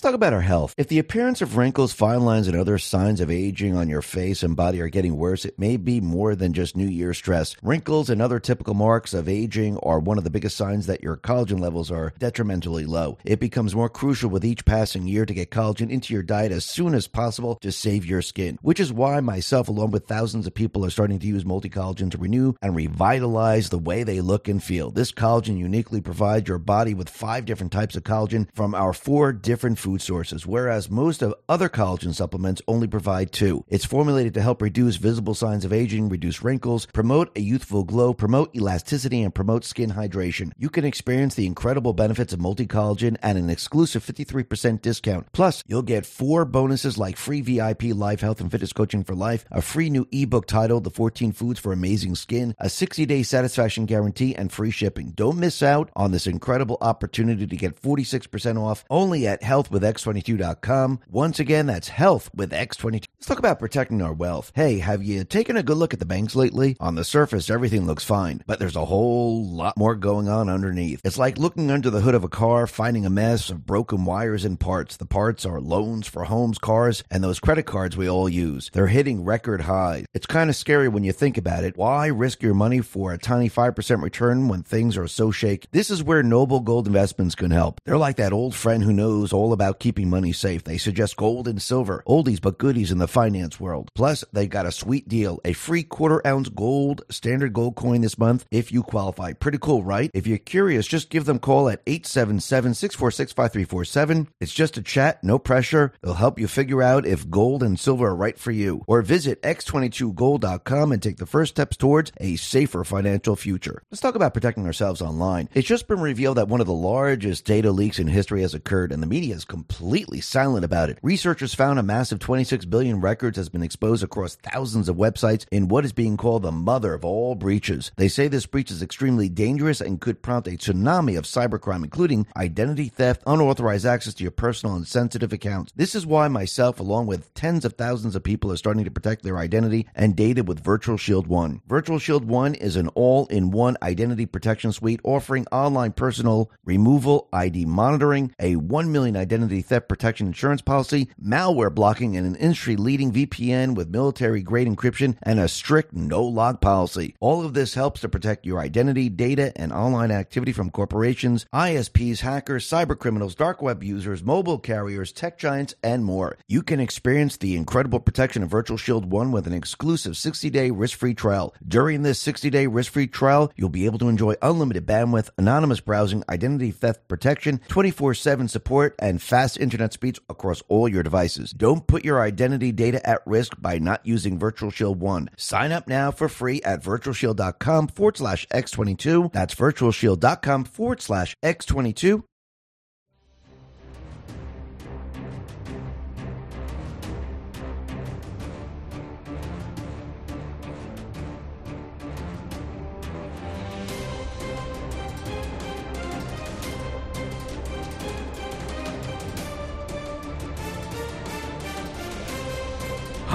Let's talk about our health. If the appearance of wrinkles, fine lines, and other signs of aging on your face and body are getting worse, it may be more than just New Year stress. Wrinkles and other typical marks of aging are one of the biggest signs that your collagen levels are detrimentally low. It becomes more crucial with each passing year to get collagen into your diet as soon as possible to save your skin, which is why myself, along with thousands of people, are starting to use multi collagen to renew and revitalize the way they look and feel. This collagen uniquely provides your body with five different types of collagen from our four different food food sources, whereas most of other collagen supplements only provide two. It's formulated to help reduce visible signs of aging, reduce wrinkles, promote a youthful glow, promote elasticity, and promote skin hydration. You can experience the incredible benefits of multi collagen at an exclusive 53% discount. Plus, you'll get four bonuses like free VIP live health and fitness coaching for life, a free new ebook titled The 14 Foods for Amazing Skin, a 60 day satisfaction guarantee, and free shipping. Don't miss out on this incredible opportunity to get 46% off only at Health with X22.com. Once again, that's health with X22. Let's talk about protecting our wealth. Hey, have you taken a good look at the banks lately? On the surface, everything looks fine, but there's a whole lot more going on underneath. It's like looking under the hood of a car, finding a mess of broken wires and parts. The parts are loans for homes, cars, and those credit cards we all use. They're hitting record highs. It's kind of scary when you think about it. Why risk your money for a tiny 5% return when things are so shaky? This is where Noble Gold Investments can help. They're like that old friend who knows all about keeping money safe. They suggest gold and silver, oldies but goodies in the finance world. Plus, they got a sweet deal a free quarter ounce gold standard gold coin this month if you qualify. Pretty cool, right? If you're curious, just give them a call at 877 646 5347. It's just a chat, no pressure. They'll help you figure out if gold and silver are right for you. Or visit x22gold.com and take the first steps towards a safer financial future. Let's talk about protecting ourselves online. It's just been revealed that one of the largest data leaks in history has occurred, and the media is completely silent about it. Researchers found a massive 26 billion records has been exposed across thousands of websites in what is being called the mother of all breaches. They say this breach is extremely dangerous and could prompt a tsunami of cybercrime, including identity theft, unauthorized access to your personal and sensitive accounts. This is why myself, along with tens of thousands of people, are starting to protect their identity and data with Virtual Shield One. Virtual Shield One is an all in one identity protection suite offering online personal removal, ID monitoring, a 1 million identity theft protection insurance policy, malware blocking, and an industry leading VPN with military grade encryption and a strict no log policy. All of this helps to protect your identity, data, and online activity from corporations, ISPs, hackers, cyber criminals, dark web users, mobile carriers, tech giants, and more. You can experience the incredible protection of Virtual Shield 1 with an exclusive 60 day risk free trial. During this 60 day risk free trial, you'll be able to enjoy unlimited bandwidth, anonymous browsing, identity theft protection, 24 7 support, and fast internet speeds across all your devices. Don't put your identity data at risk by not using Virtual Shield 1. Sign up now for free at virtualshield.com forward slash X22. That's virtualshield.com forward slash X22.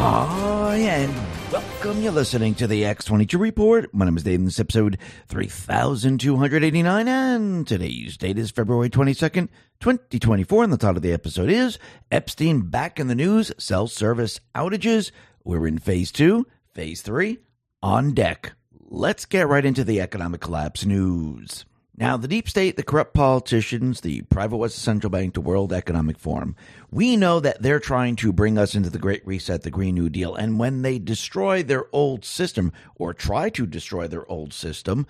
Hi, and welcome. You're listening to the X22 Report. My name is Dave, and this is episode 3289, and today's date is February 22nd, 2024. And the title of the episode is Epstein Back in the News, Cell Service Outages. We're in phase two, phase three, on deck. Let's get right into the economic collapse news. Now, the deep state, the corrupt politicians, the private West Central Bank, the World Economic Forum, we know that they're trying to bring us into the Great Reset, the Green New Deal. And when they destroy their old system or try to destroy their old system,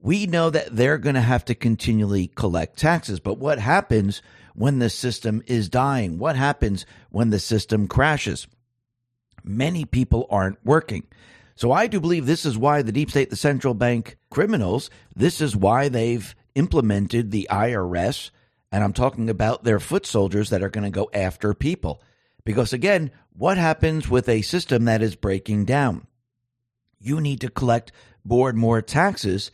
we know that they're going to have to continually collect taxes. But what happens when the system is dying? What happens when the system crashes? Many people aren't working. So I do believe this is why the deep state, the central bank criminals, this is why they've implemented the IRS. And I'm talking about their foot soldiers that are going to go after people. Because again, what happens with a system that is breaking down? You need to collect more and more taxes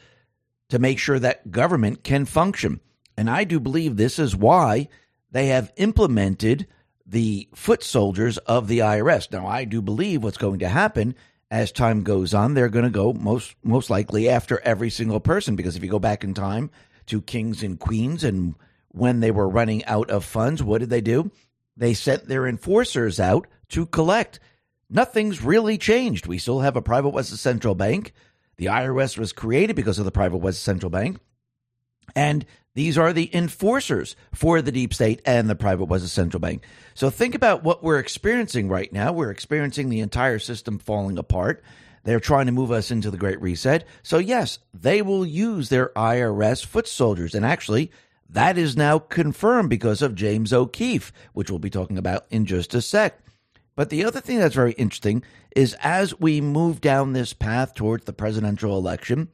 to make sure that government can function. And I do believe this is why they have implemented the foot soldiers of the IRS. Now, I do believe what's going to happen as time goes on, they're going to go most most likely after every single person because if you go back in time to kings and queens and when they were running out of funds, what did they do? They sent their enforcers out to collect. Nothing's really changed. We still have a private West Central Bank. The IRS was created because of the private West Central Bank. And these are the enforcers for the deep state and the private West Central Bank. So think about what we're experiencing right now. We're experiencing the entire system falling apart. They're trying to move us into the Great Reset. So, yes, they will use their IRS foot soldiers. And actually, that is now confirmed because of James O'Keefe, which we'll be talking about in just a sec. But the other thing that's very interesting is as we move down this path towards the presidential election,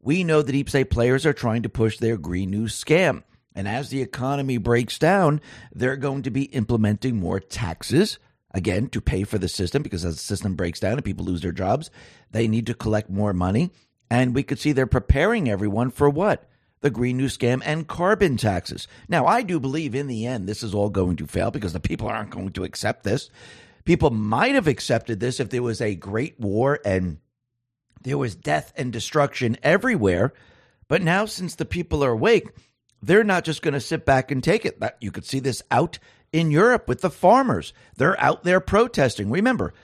we know the deep state players are trying to push their green new scam. And as the economy breaks down, they're going to be implementing more taxes, again, to pay for the system, because as the system breaks down and people lose their jobs, they need to collect more money. And we could see they're preparing everyone for what? The Green New Scam and carbon taxes. Now, I do believe in the end this is all going to fail because the people aren't going to accept this. People might have accepted this if there was a great war and there was death and destruction everywhere. But now, since the people are awake, they're not just going to sit back and take it. You could see this out in Europe with the farmers. They're out there protesting. Remember,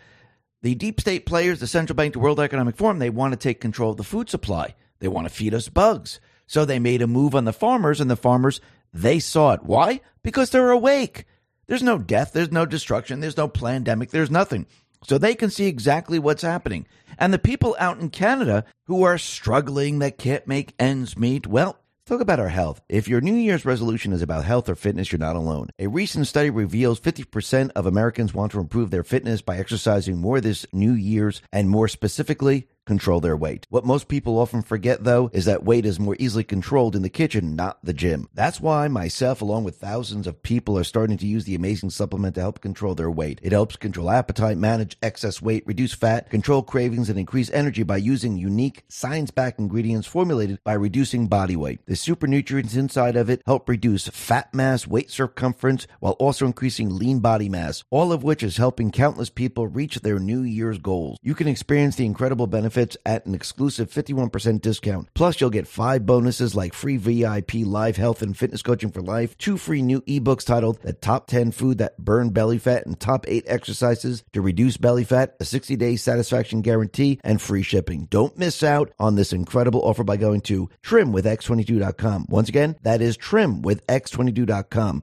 the deep state players, the central bank, the World Economic Forum, they want to take control of the food supply. They want to feed us bugs. So they made a move on the farmers, and the farmers, they saw it. Why? Because they're awake. There's no death, there's no destruction, there's no pandemic, there's nothing. So they can see exactly what's happening. And the people out in Canada who are struggling, that can't make ends meet, well, Talk about our health. If your New Year's resolution is about health or fitness, you're not alone. A recent study reveals 50% of Americans want to improve their fitness by exercising more this New Year's, and more specifically, control their weight. What most people often forget, though, is that weight is more easily controlled in the kitchen, not the gym. That's why myself, along with thousands of people, are starting to use the amazing supplement to help control their weight. It helps control appetite, manage excess weight, reduce fat, control cravings, and increase energy by using unique, science backed ingredients formulated by reducing body weight. The super nutrients inside of it help reduce fat mass, weight circumference, while also increasing lean body mass, all of which is helping countless people reach their New Year's goals. You can experience the incredible benefits benefits at an exclusive 51% discount. Plus, you'll get five bonuses like free VIP live health and fitness coaching for life, two free new ebooks titled The Top 10 Food That Burn Belly Fat and Top 8 Exercises to Reduce Belly Fat, a 60 day satisfaction guarantee, and free shipping. Don't miss out on this incredible offer by going to trimwithx22.com. Once again, that is trimwithx22.com.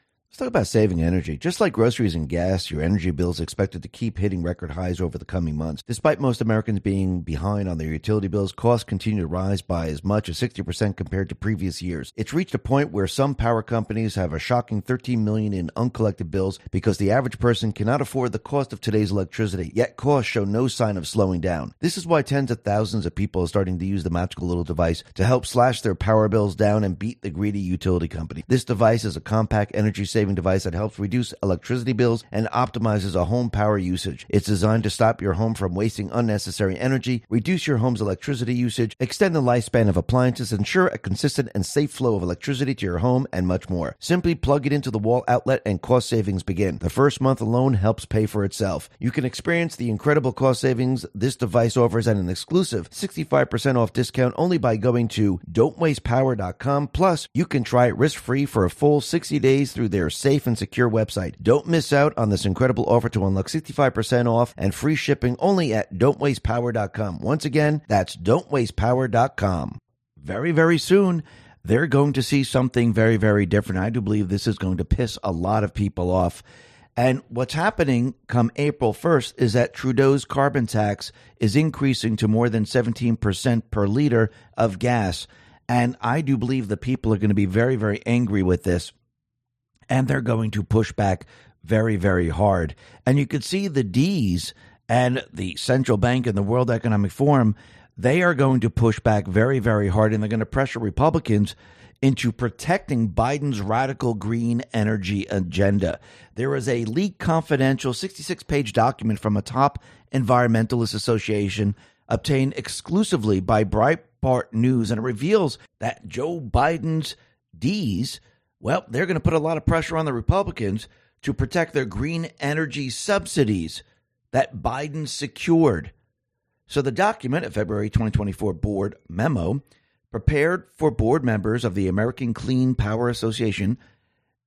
Let's talk about saving energy. Just like groceries and gas, your energy bill is expected to keep hitting record highs over the coming months. Despite most Americans being behind on their utility bills, costs continue to rise by as much as 60% compared to previous years. It's reached a point where some power companies have a shocking 13 million in uncollected bills because the average person cannot afford the cost of today's electricity, yet costs show no sign of slowing down. This is why tens of thousands of people are starting to use the magical little device to help slash their power bills down and beat the greedy utility company. This device is a compact energy saving saving device that helps reduce electricity bills and optimizes a home power usage. It's designed to stop your home from wasting unnecessary energy, reduce your home's electricity usage, extend the lifespan of appliances, ensure a consistent and safe flow of electricity to your home, and much more. Simply plug it into the wall outlet and cost savings begin. The first month alone helps pay for itself. You can experience the incredible cost savings this device offers at an exclusive 65% off discount only by going to don'twastepower.com. Plus, you can try it risk free for a full 60 days through their safe and secure website. Don't miss out on this incredible offer to unlock 65% off and free shipping only at don'twastepower.com. Once again, that's don'twastepower.com. very, very soon, they're going to see something very, very different. I do believe this is going to piss a lot of people off. And what's happening come April 1st is that Trudeau's carbon tax is increasing to more than 17% per liter of gas. And I do believe the people are going to be very, very angry with this. And they're going to push back very, very hard. And you could see the D's and the central bank and the World Economic Forum, they are going to push back very, very hard. And they're going to pressure Republicans into protecting Biden's radical green energy agenda. There is a leaked confidential 66 page document from a top environmentalist association obtained exclusively by Breitbart News, and it reveals that Joe Biden's D's, well, they're going to put a lot of pressure on the Republicans to protect their green energy subsidies that Biden secured. So the document, a February 2024 board memo, prepared for board members of the American Clean Power Association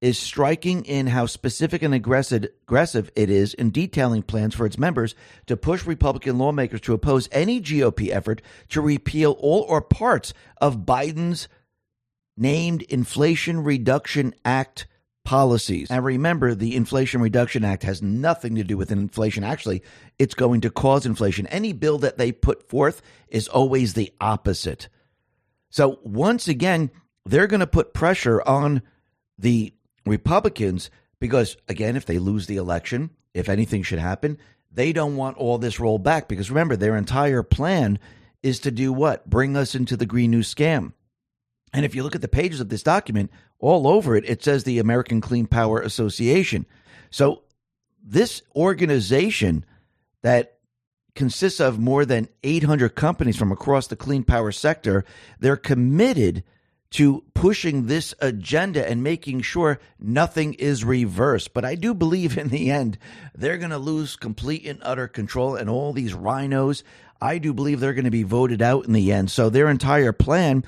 is striking in how specific and aggressive, it is in detailing plans for its members to push Republican lawmakers to oppose any GOP effort to repeal all or parts of Biden's named Inflation Reduction Act policies. And remember, the Inflation Reduction Act has nothing to do with inflation. Actually, it's going to cause inflation. Any bill that they put forth is always the opposite. So once again, they're going to put pressure on the Republicans because, again, if they lose the election, if anything should happen, they don't want all this rolled back because remember, their entire plan is to do what? Bring us into the Green New Scam. And if you look at the pages of this document, all over it, it says the American Clean Power Association. So this organization that consists of more than 800 companies from across the clean power sector. They're committed to pushing this agenda and making sure nothing is reversed. But I do believe in the end, they're going to lose complete and utter control. And all these RINOs, I do believe they're going to be voted out in the end. So their entire plan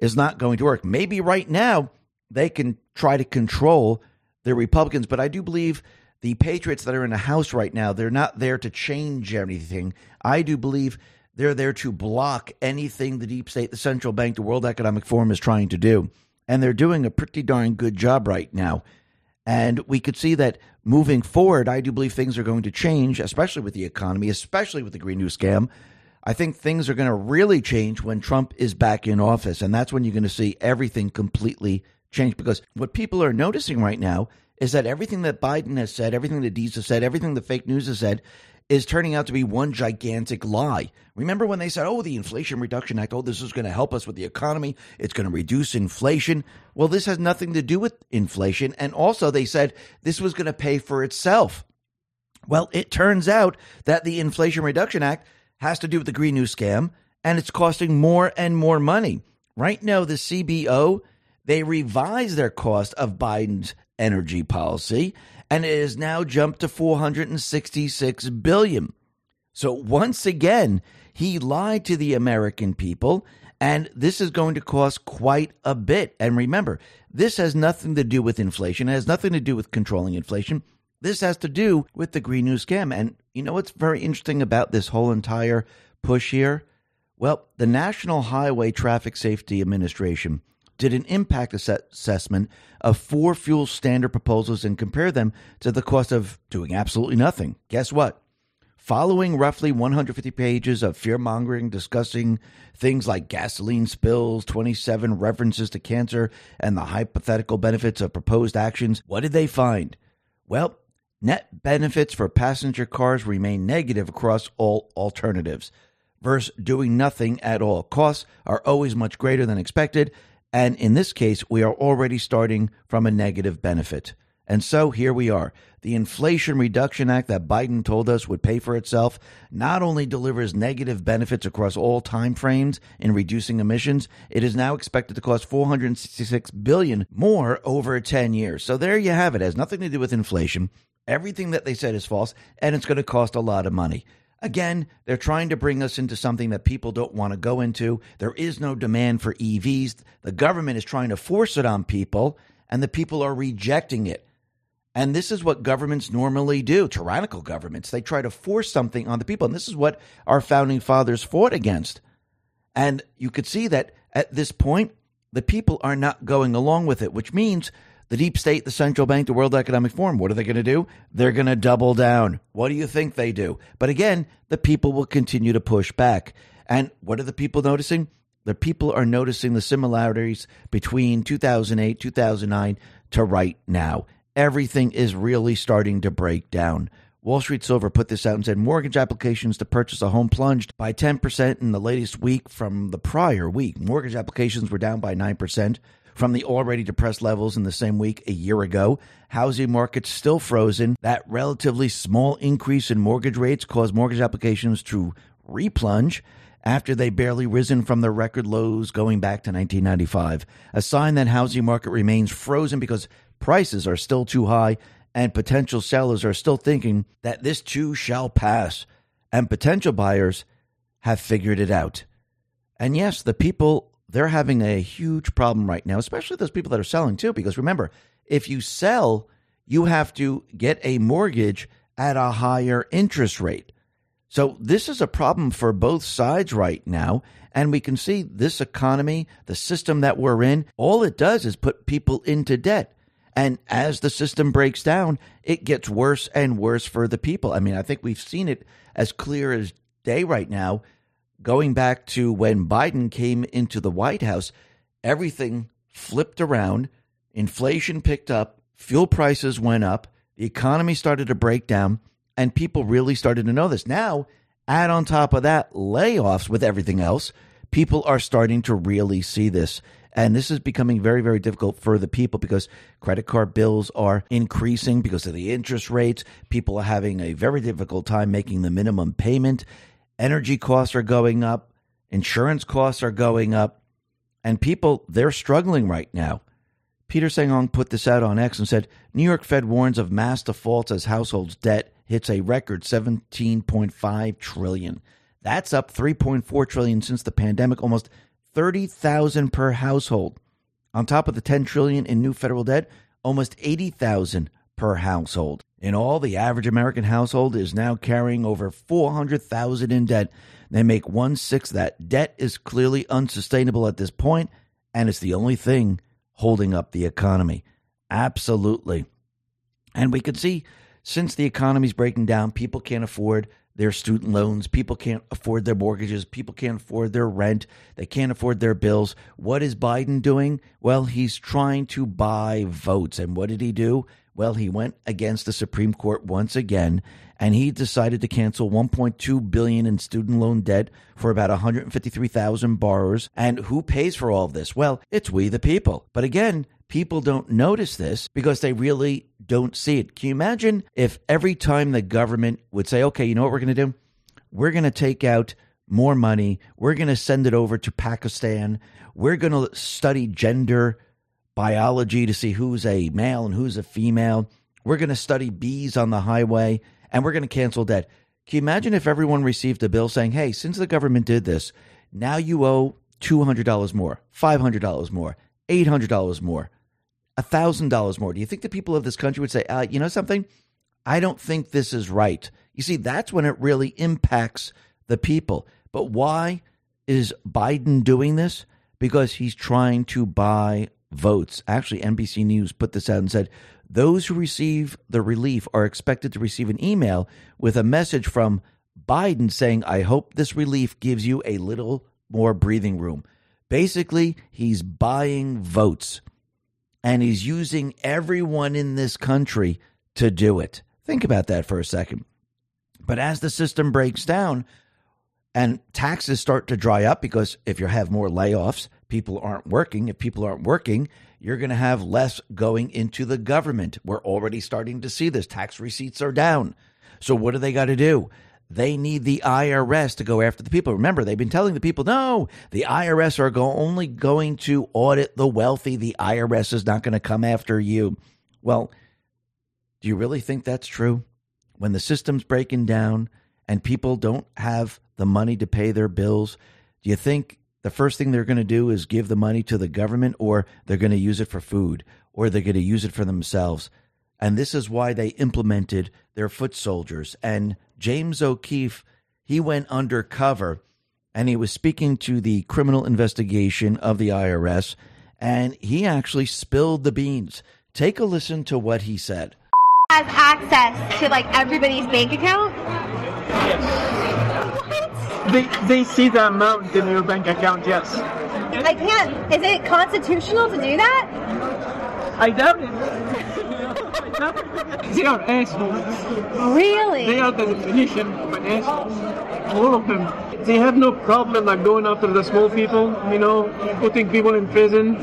is not going to work. Maybe right now they can try to control the Republicans, but I do believe the Patriots that are in the House right now, they're not there to change anything. I do believe they're there to block anything the deep state, the central bank, the World Economic Forum is trying to do. And they're doing a pretty darn good job right now. And we could see that moving forward, I do believe things are going to change, especially with the economy, especially with the Green New Scam. I think things are going to really change when Trump is back in office. And that's when you're going to see everything completely change. Because what people are noticing right now is that everything that Biden has said, everything that Dees has said, everything the fake news has said is turning out to be one gigantic lie. Remember when they said, oh, the Inflation Reduction Act, oh, this is going to help us with the economy, it's going to reduce inflation. Well, this has nothing to do with inflation. And also, they said this was going to pay for itself. Well, it turns out that the Inflation Reduction Act has to do with the Green New Scam, and it's costing more and more money. Right now, the CBO, they revised their cost of Biden's energy policy, and it has now jumped to 466 billion. So once again, he lied to the American people, and this is going to cost quite a bit. And remember, this has nothing to do with inflation. It has nothing to do with controlling inflation. This has to do with the Green New Scam. And you know what's very interesting about this whole entire push here? Well, the National Highway Traffic Safety Administration did an impact assessment of four fuel standard proposals and compared them to the cost of doing absolutely nothing. Guess what? Following roughly 150 pages of fear mongering discussing things like gasoline spills, 27 references to cancer, and the hypothetical benefits of proposed actions, what did they find? Well, net benefits for passenger cars remain negative across all alternatives versus doing nothing at all. Costs are always much greater than expected, and in this case, we are already starting from a negative benefit. And so here we are. The Inflation Reduction Act that Biden told us would pay for itself not only delivers negative benefits across all time frames in reducing emissions, it is now expected to cost 466 billion more over 10 years. So there you have it. it has nothing to do with inflation. Everything that they said is false and it's going to cost a lot of money. Again, they're trying to bring us into something that people don't want to go into. There is no demand for EVs. The government is trying to force it on people, and the people are rejecting it. And this is what governments normally do tyrannical governments. They try to force something on the people. And this is what our founding fathers fought against. And you could see that at this point, the people are not going along with it, which means the deep state, the central bank, the World Economic Forum, what are they going to do? They're going to double down. What do you think they do? But again, the people will continue to push back. And what are the people noticing? The people are noticing the similarities between 2008, 2009 to right now. Everything is really starting to break down. Wall Street Silver put this out and said mortgage applications to purchase a home plunged by 10% in the latest week from the prior week. Mortgage applications were down by 9% from the already depressed levels in the same week a year ago. Housing markets still frozen. That relatively small increase in mortgage rates caused mortgage applications to replunge after they barely risen from their record lows going back to 1995. A sign that housing market remains frozen because prices are still too high and potential sellers are still thinking that this too shall pass, and potential buyers have figured it out. And yes, the people, they're having a huge problem right now, especially those people that are selling too, because remember, if you sell, you have to get a mortgage at a higher interest rate. So this is a problem for both sides right now. And we can see this economy, the system that we're in, all it does is put people into debt. And as the system breaks down, it gets worse and worse for the people. I mean, I think we've seen it as clear as day right now. Going back to when Biden came into the White House, everything flipped around, inflation picked up, fuel prices went up, the economy started to break down, and people really started to know this. Now, add on top of that layoffs with everything else, people are starting to really see this. And this is becoming very, very difficult for the people because credit card bills are increasing because of the interest rates. People are having a very difficult time making the minimum payment. Energy costs are going up. Insurance costs are going up. And people, they're struggling right now. Peter St. Onge put this out on X and said New York Fed warns of mass defaults as households' debt hits a record 17.5 trillion. That's up 3.4 trillion since the pandemic, almost 30,000 per household. On top of the 10 trillion in new federal debt, almost 80,000 per household. In all, the average American household is now carrying over 400,000 in debt. They make one sixth that. Debt is clearly unsustainable at this point, and it's the only thing holding up the economy. Absolutely. And we can see since the economy's breaking down, people can't afford their student loans. People can't afford their mortgages. People can't afford their rent. They can't afford their bills. What is Biden doing? Well, he's trying to buy votes. And what did he do? Well, he went against the Supreme Court once again and he decided to cancel 1.2 billion in student loan debt for about 153,000 borrowers. And who pays for all of this? Well, it's we the people. But again, people don't notice this because they really don't see it. Can you imagine if every time the government would say, okay, you know what we're going to do? We're going to take out more money. We're going to send it over to Pakistan. We're going to study gender biology to see who's a male and who's a female. We're going to study bees on the highway and we're going to cancel debt. Can you imagine if everyone received a bill saying, hey, since the government did this, now you owe $200 more, $500 more, $800 more, $1,000 more. Do you think the people of this country would say, uh, you know something? I don't think this is right. You see, that's when it really impacts the people. But why is Biden doing this? Because he's trying to buy votes. Actually, NBC News put this out and said those who receive the relief are expected to receive an email with a message from Biden saying, I hope this relief gives you a little more breathing room. Basically, he's buying votes and he's using everyone in this country to do it. Think about that for a second. But as the system breaks down and taxes start to dry up, because if you have more layoffs, people aren't working. If people aren't working, you're going to have less going into the government. We're already starting to see this. Tax receipts are down. So, what do they got to do? They need the IRS to go after the people. Remember, they've been telling the people, no, the IRS are go- only going to audit the wealthy. The IRS is not going to come after you. Well, do you really think that's true? When the system's breaking down and people don't have the money to pay their bills, do you think the first thing they're going to do is give the money to the government or they're going to use it for food or they're going to use it for themselves? And this is why they implemented their foot soldiers. And James O'Keefe, he went undercover and he was speaking to the criminal investigation of the IRS, and he actually spilled the beans. Take a listen to what he said. Has access to like everybody's bank account? They, they see the amount in your bank account, yes. I can't. Is it constitutional to do that? I doubt it. I doubt it. They are assholes. Really? They are the definition of an asshole. All of them. They have no problem like going after the small people, you know, putting people in prison,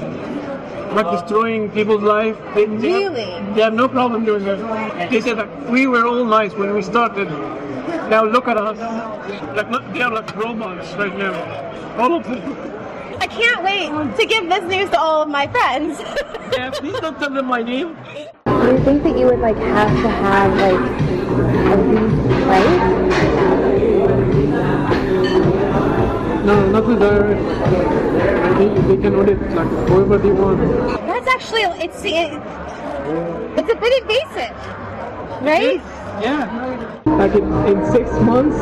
like destroying people's life. They, they Really? Have, they have no problem doing that. They said that we were all nice when we started. Now look at us. Like look, they are like robots right now. All of them. I can't wait to give this news to all of my friends. Yeah, please don't tell them my name. Do you think that you would like have to have like a lease price? No, not with her. They, they can audit like whoever they want. That's actually it's it, it's a bit invasive, right? Yeah. Like in, in six months,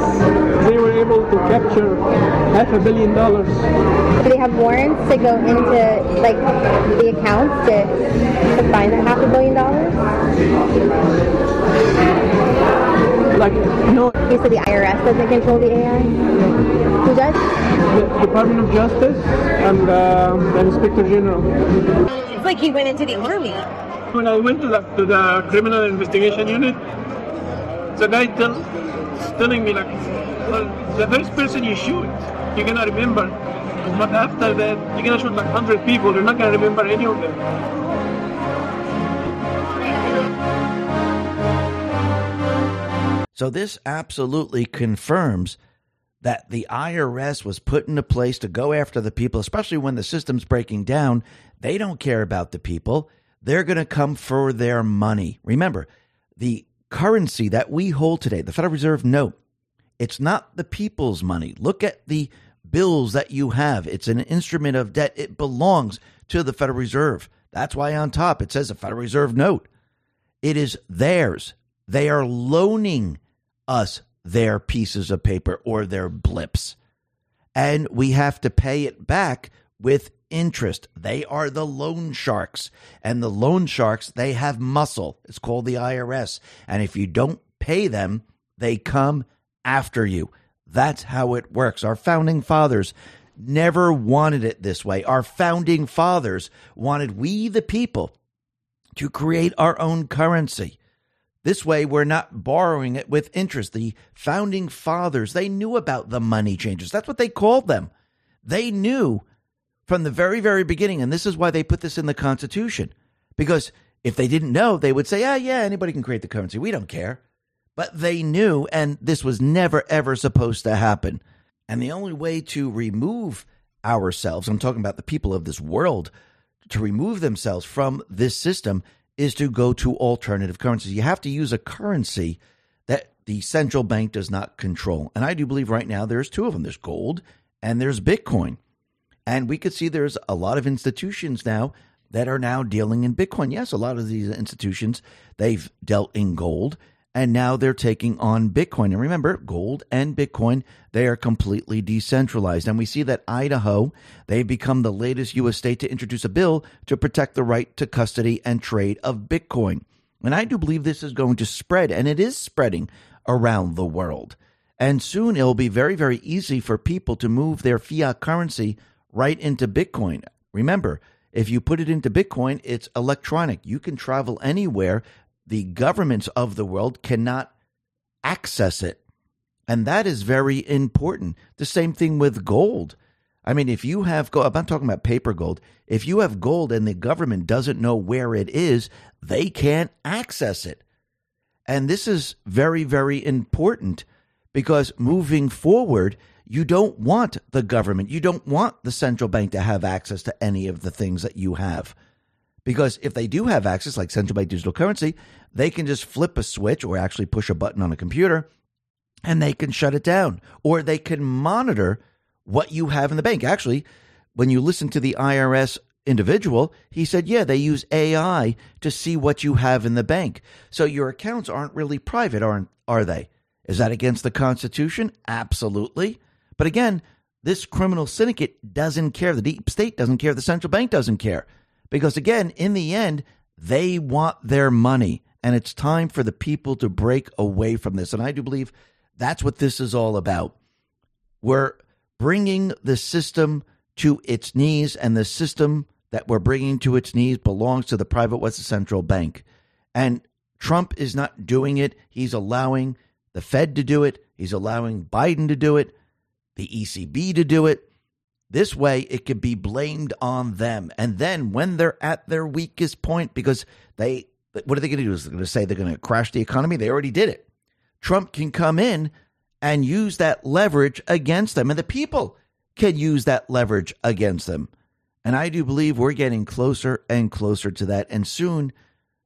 they were able to capture half a billion dollars. Do they have warrants to go into like the accounts to, to find that half a billion dollars? Like, no, You said the IRS doesn't control the AI. Who does? the Department of Justice and uh, the Inspector General. It's like he went into the army. When I went to the, to the criminal investigation unit, the guy tell, telling me like, well, the first person you shoot, you're gonna remember. But after that, you're gonna shoot like 100 people, you're not gonna remember any of them. So this absolutely confirms that the IRS was put into place to go after the people, especially when the system's breaking down. They don't care about the people. They're going to come for their money. Remember, the currency that we hold today, the Federal Reserve note, it's not the people's money. Look at the bills that you have. It's an instrument of debt. It belongs to the Federal Reserve. That's why on top it says a Federal Reserve note. It is theirs. They are loaning us their pieces of paper or their blips. And we have to pay it back with interest. They are the loan sharks. And the loan sharks, they have muscle. It's called the IRS. And if you don't pay them, they come after you. That's how it works. Our founding fathers never wanted it this way. Our founding fathers wanted we, the people, to create our own currency. This way, we're not borrowing it with interest. The founding fathers, they knew about the money changers. That's what they called them. They knew from the very, very beginning, and this is why they put this in the Constitution. Because if they didn't know, they would say, ah, yeah, anybody can create the currency. We don't care. But they knew, and this was never, ever supposed to happen. And the only way to remove ourselves, I'm talking about the people of this world, to remove themselves from this system is to go to alternative currencies. You have to use a currency that the central bank does not control. And I do believe right now there's two of them there's gold and there's Bitcoin. And we could see there's a lot of institutions now that are now dealing in Bitcoin. Yes, a lot of these institutions, they've dealt in gold and now they're taking on Bitcoin. And remember, gold and Bitcoin, they are completely decentralized. And we see that Idaho, they've become the latest U.S. state to introduce a bill to protect the right to custody and trade of Bitcoin. And I do believe this is going to spread, and it is spreading around the world. And soon it'll be very, very easy for people to move their fiat currency right into Bitcoin. Remember, if you put it into Bitcoin, it's electronic. You can travel anywhere the governments of the world cannot access it. And that is very important. The same thing with gold. I mean, if you have gold, I'm not talking about paper gold. If you have gold and the government doesn't know where it is, they can't access it. And this is very, very important because moving forward, you don't want the government, you don't want the central bank to have access to any of the things that you have. Because if they do have access, like central bank digital currency, they can just flip a switch or actually push a button on a computer and they can shut it down or they can monitor what you have in the bank. Actually, when you listen to the IRS individual, he said, yeah, they use AI to see what you have in the bank. So your accounts aren't really private, aren't are they? Is that against the Constitution? Absolutely. But again, this criminal syndicate doesn't care. The deep state doesn't care. The central bank doesn't care. Because again, in the end, they want their money. And it's time for the people to break away from this. And I do believe that's what this is all about. We're bringing the system to its knees, and the system that we're bringing to its knees belongs to the private West Central Bank. And Trump is not doing it. He's allowing the Fed to do it. He's allowing Biden to do it, the ECB to do it. This way, it could be blamed on them. And then when they're at their weakest point, because they, what are they going to do? Is they're going to say they're going to crash the economy? They already did it. Trump can come in and use that leverage against them, and the people can use that leverage against them. And I do believe we're getting closer and closer to that. And soon,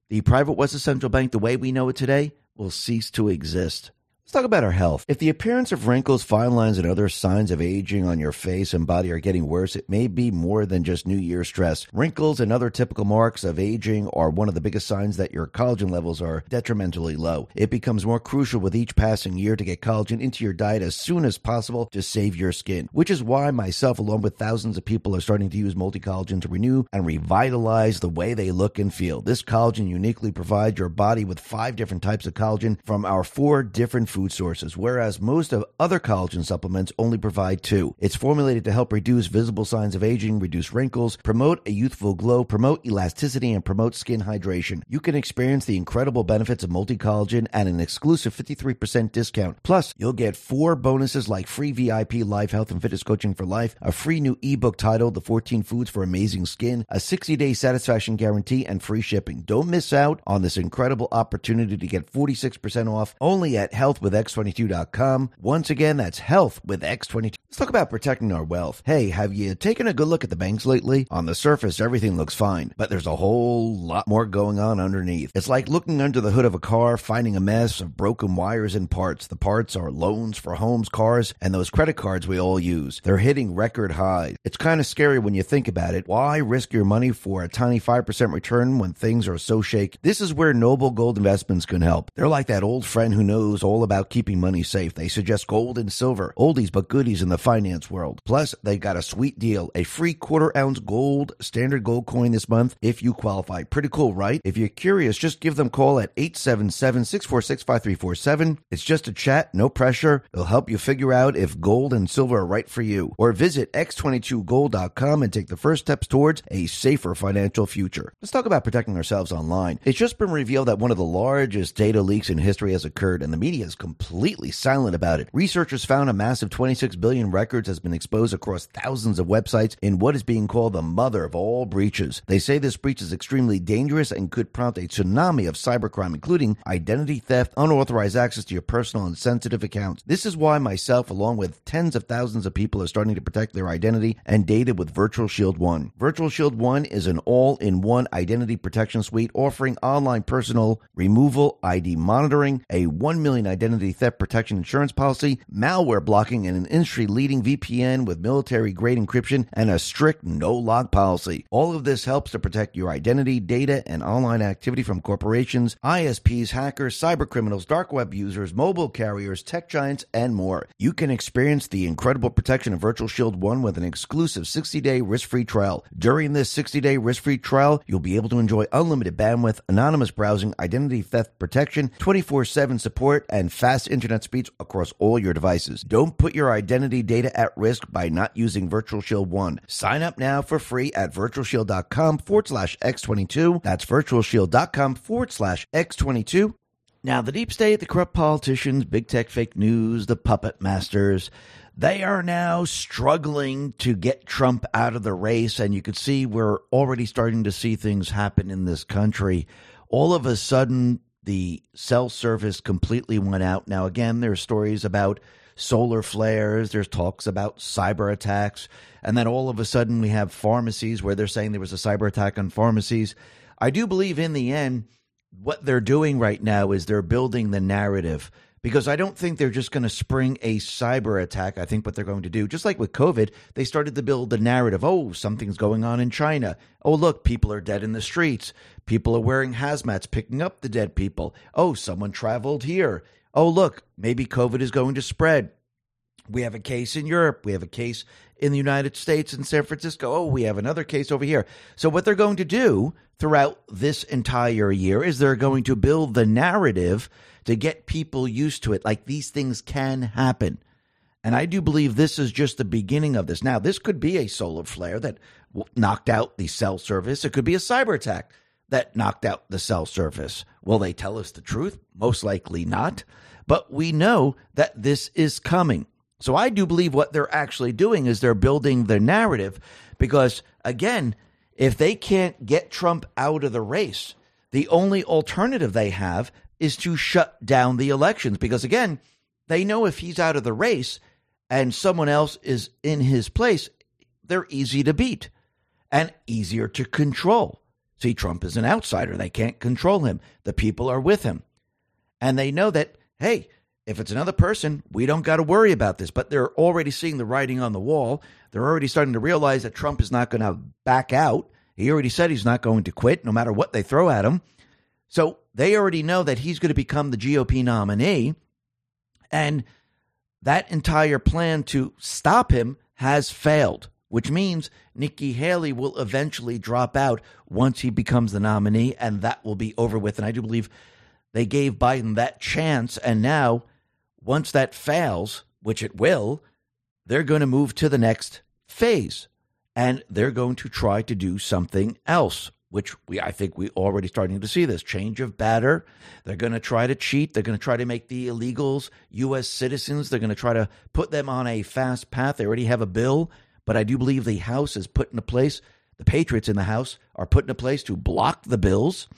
the private West Central Bank, the way we know it today, will cease to exist. Let's talk about our health. If the appearance of wrinkles, fine lines, and other signs of aging on your face and body are getting worse, it may be more than just New Year stress. Wrinkles and other typical marks of aging are one of the biggest signs that your collagen levels are detrimentally low. It becomes more crucial with each passing year to get collagen into your diet as soon as possible to save your skin, which is why myself, along with thousands of people, are starting to use multi collagen to renew and revitalize the way they look and feel. This collagen uniquely provides your body with five different types of collagen from our four different food food sources, whereas most of other collagen supplements only provide two. It's formulated to help reduce visible signs of aging, reduce wrinkles, promote a youthful glow, promote elasticity, and promote skin hydration. You can experience the incredible benefits of multi collagen at an exclusive 53% discount. Plus, you'll get four bonuses like free VIP live health and fitness coaching for life, a free new ebook titled The 14 Foods for Amazing Skin, a 60 day satisfaction guarantee, and free shipping. Don't miss out on this incredible opportunity to get 46% off only at Health with with X22.com. Once again, that's health with X22. Let's talk about protecting our wealth. Hey, have you taken a good look at the banks lately? On the surface, everything looks fine, but there's a whole lot more going on underneath. It's like looking under the hood of a car, finding a mess of broken wires and parts. The parts are loans for homes, cars, and those credit cards we all use. They're hitting record highs. It's kind of scary when you think about it. Why risk your money for a tiny 5% return when things are so shaky? This is where Noble Gold Investments can help. They're like that old friend who knows all about keeping money safe. They suggest gold and silver, oldies but goodies in the finance world. Plus, they got a sweet deal a free quarter ounce gold standard gold coin this month if you qualify. Pretty cool, right? If you're curious, just give them a call at 877 646 5347. It's just a chat, no pressure. They'll help you figure out if gold and silver are right for you. Or visit x22gold.com and take the first steps towards a safer financial future. Let's talk about protecting ourselves online. It's just been revealed that one of the largest data leaks in history has occurred, and the media is completely silent about it. Researchers found a massive 26 billion records has been exposed across thousands of websites in what is being called the mother of all breaches. They say this breach is extremely dangerous and could prompt a tsunami of cybercrime, including identity theft, unauthorized access to your personal and sensitive accounts. This is why myself, along with tens of thousands of people, are starting to protect their identity and data with Virtual Shield One. Virtual Shield One is an all in one identity protection suite offering online personal removal, ID monitoring, a 1 million identity theft protection insurance policy, malware blocking, and an industry leading VPN with military grade encryption and a strict no log policy. All of this helps to protect your identity, data, and online activity from corporations, ISPs, hackers, cyber criminals, dark web users, mobile carriers, tech giants, and more. You can experience the incredible protection of Virtual Shield 1 with an exclusive 60 day risk free trial. During this 60 day risk free trial, you'll be able to enjoy unlimited bandwidth, anonymous browsing, identity theft protection, 24 7 support, and fast internet speeds across all your devices. Don't put your identity data at risk by not using Virtual Shield 1. Sign up now for free at virtualshield.com forward slash X22. That's virtualshield.com forward slash X22. Now, the deep state, the corrupt politicians, big tech fake news, the puppet masters, they are now struggling to get Trump out of the race. And you can see we're already starting to see things happen in this country. All of a sudden, the cell service completely went out. Now, again, there are stories about solar flares, there's talks about cyber attacks, and then all of a sudden we have pharmacies where they're saying there was a cyber attack on pharmacies. I do believe in the end, what they're doing right now is they're building the narrative because I don't think they're just going to spring a cyber attack. I think what they're going to do, just like with COVID, they started to build the narrative. Oh, something's going on in China. Oh, look, people are dead in the streets. People are wearing hazmats, picking up the dead people. Oh, someone traveled here. Oh, look, maybe COVID is going to spread. We have a case in Europe. We have a case in the United States in San Francisco. Oh, we have another case over here. So, what they're going to do throughout this entire year is they're going to build the narrative to get people used to it. Like these things can happen. And I do believe this is just the beginning of this. Now, this could be a solar flare that knocked out the cell service. It could be a cyber attack that knocked out the cell service. Will they tell us the truth? Most likely not. But we know that this is coming. So I do believe what they're actually doing is they're building the narrative because, again, if they can't get Trump out of the race, the only alternative they have is to shut down the elections because, again, they know if he's out of the race and someone else is in his place, they're easy to beat and easier to control. See, Trump is an outsider. They can't control him. The people are with him. And they know that, hey, if it's another person, we don't got to worry about this. But they're already seeing the writing on the wall. They're already starting to realize that Trump is not going to back out. He already said he's not going to quit no matter what they throw at him. So they already know that he's going to become the GOP nominee. And that entire plan to stop him has failed, which means Nikki Haley will eventually drop out once he becomes the nominee, and that will be over with. And I do believe they gave Biden that chance. And now, once that fails, which it will, they're going to move to the next phase and they're going to try to do something else which we I think we already starting to see this change of batter. They're going to try to cheat. They're going to try to make the illegals U.S. citizens. They're going to try to put them on a fast path. They already have a bill, but I do believe the House is put in a place. The Patriots in the House are put in a place to block the bills,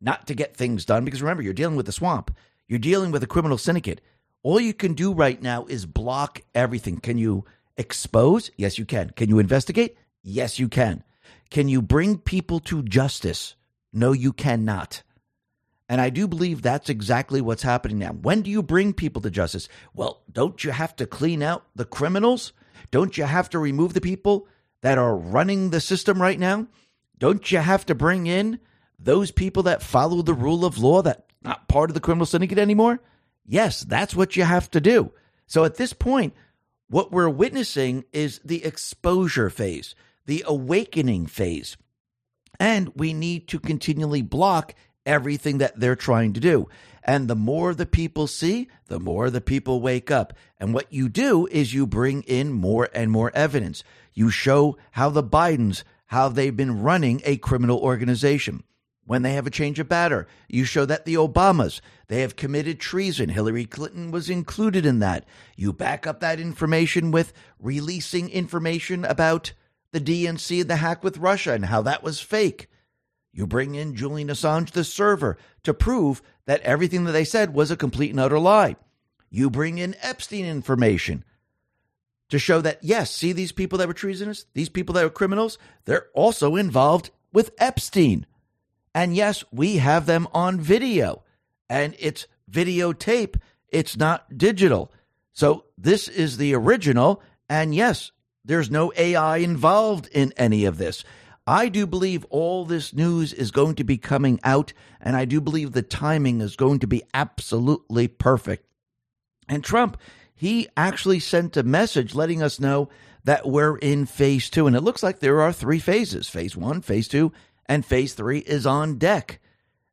not to get things done. Because remember, you're dealing with the swamp. You're dealing with a criminal syndicate. All you can do right now is block everything. Can you expose? Yes, you can. Can you investigate? Yes, you can. Can you bring people to justice? No, you cannot. And I do believe that's exactly what's happening now. When do you bring people to justice? Well, don't you have to clean out the criminals? Don't you have to remove the people that are running the system right now? Don't you have to bring in those people that follow the rule of law that not part of the criminal syndicate anymore? Yes, that's what you have to do. So at this point, what we're witnessing is the exposure phase the awakening phase. And we need to continually block everything that they're trying to do. And the more the people see, the more the people wake up. And what you do is you bring in more and more evidence. You show how the Bidens, how they've been running a criminal organization. When they have a change of batter, you show that the Obamas, they have committed treason. Hillary Clinton was included in that. You back up that information with releasing information about the DNC and the hack with Russia and how that was fake. You bring in Julian Assange, the server, to prove that everything that they said was a complete and utter lie. You bring in Epstein information to show that, yes, see these people that were treasonous, these people that were criminals, they're also involved with Epstein. And yes, we have them on video, and it's videotape, it's not digital. So this is the original. And yes, there's no AI involved in any of this. I do believe all this news is going to be coming out, and I do believe the timing is going to be absolutely perfect. And Trump, he actually sent a message letting us know that we're in phase two. And it looks like there are three phases phase one, phase two, and phase three is on deck.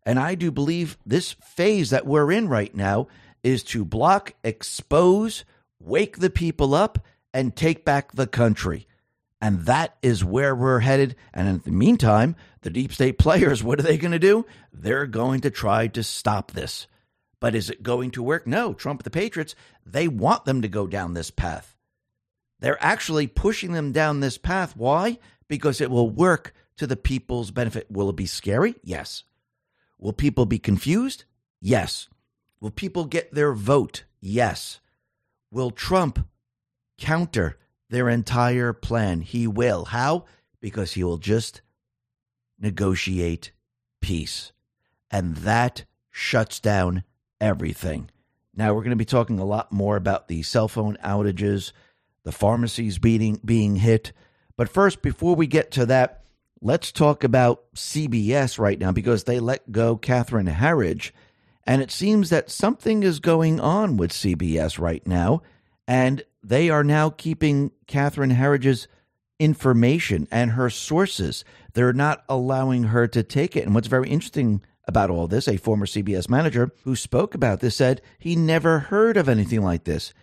And I do believe this phase that we're in right now is to block, expose, wake the people up, and take back the country. And that is where we're headed. And in the meantime, the deep state players, what are they going to do? They're going to try to stop this. But is it going to work? No. Trump, the Patriots, they want them to go down this path. They're actually pushing them down this path. Why? Because it will work to the people's benefit. Will it be scary? Yes. Will people be confused? Yes. Will people get their vote? Yes. Will Trump counter their entire plan. He will. How? Because he will just negotiate peace. And that shuts down everything. Now, we're going to be talking a lot more about the cell phone outages, the pharmacies being, being hit. But first, before we get to that, let's talk about CBS right now because they let go Catherine Herridge. And it seems that something is going on with CBS right now. And they are now keeping Catherine Herridge's information and her sources. They're not allowing her to take it. And what's very interesting about all this, a former CBS manager who spoke about this said he never heard of anything like this.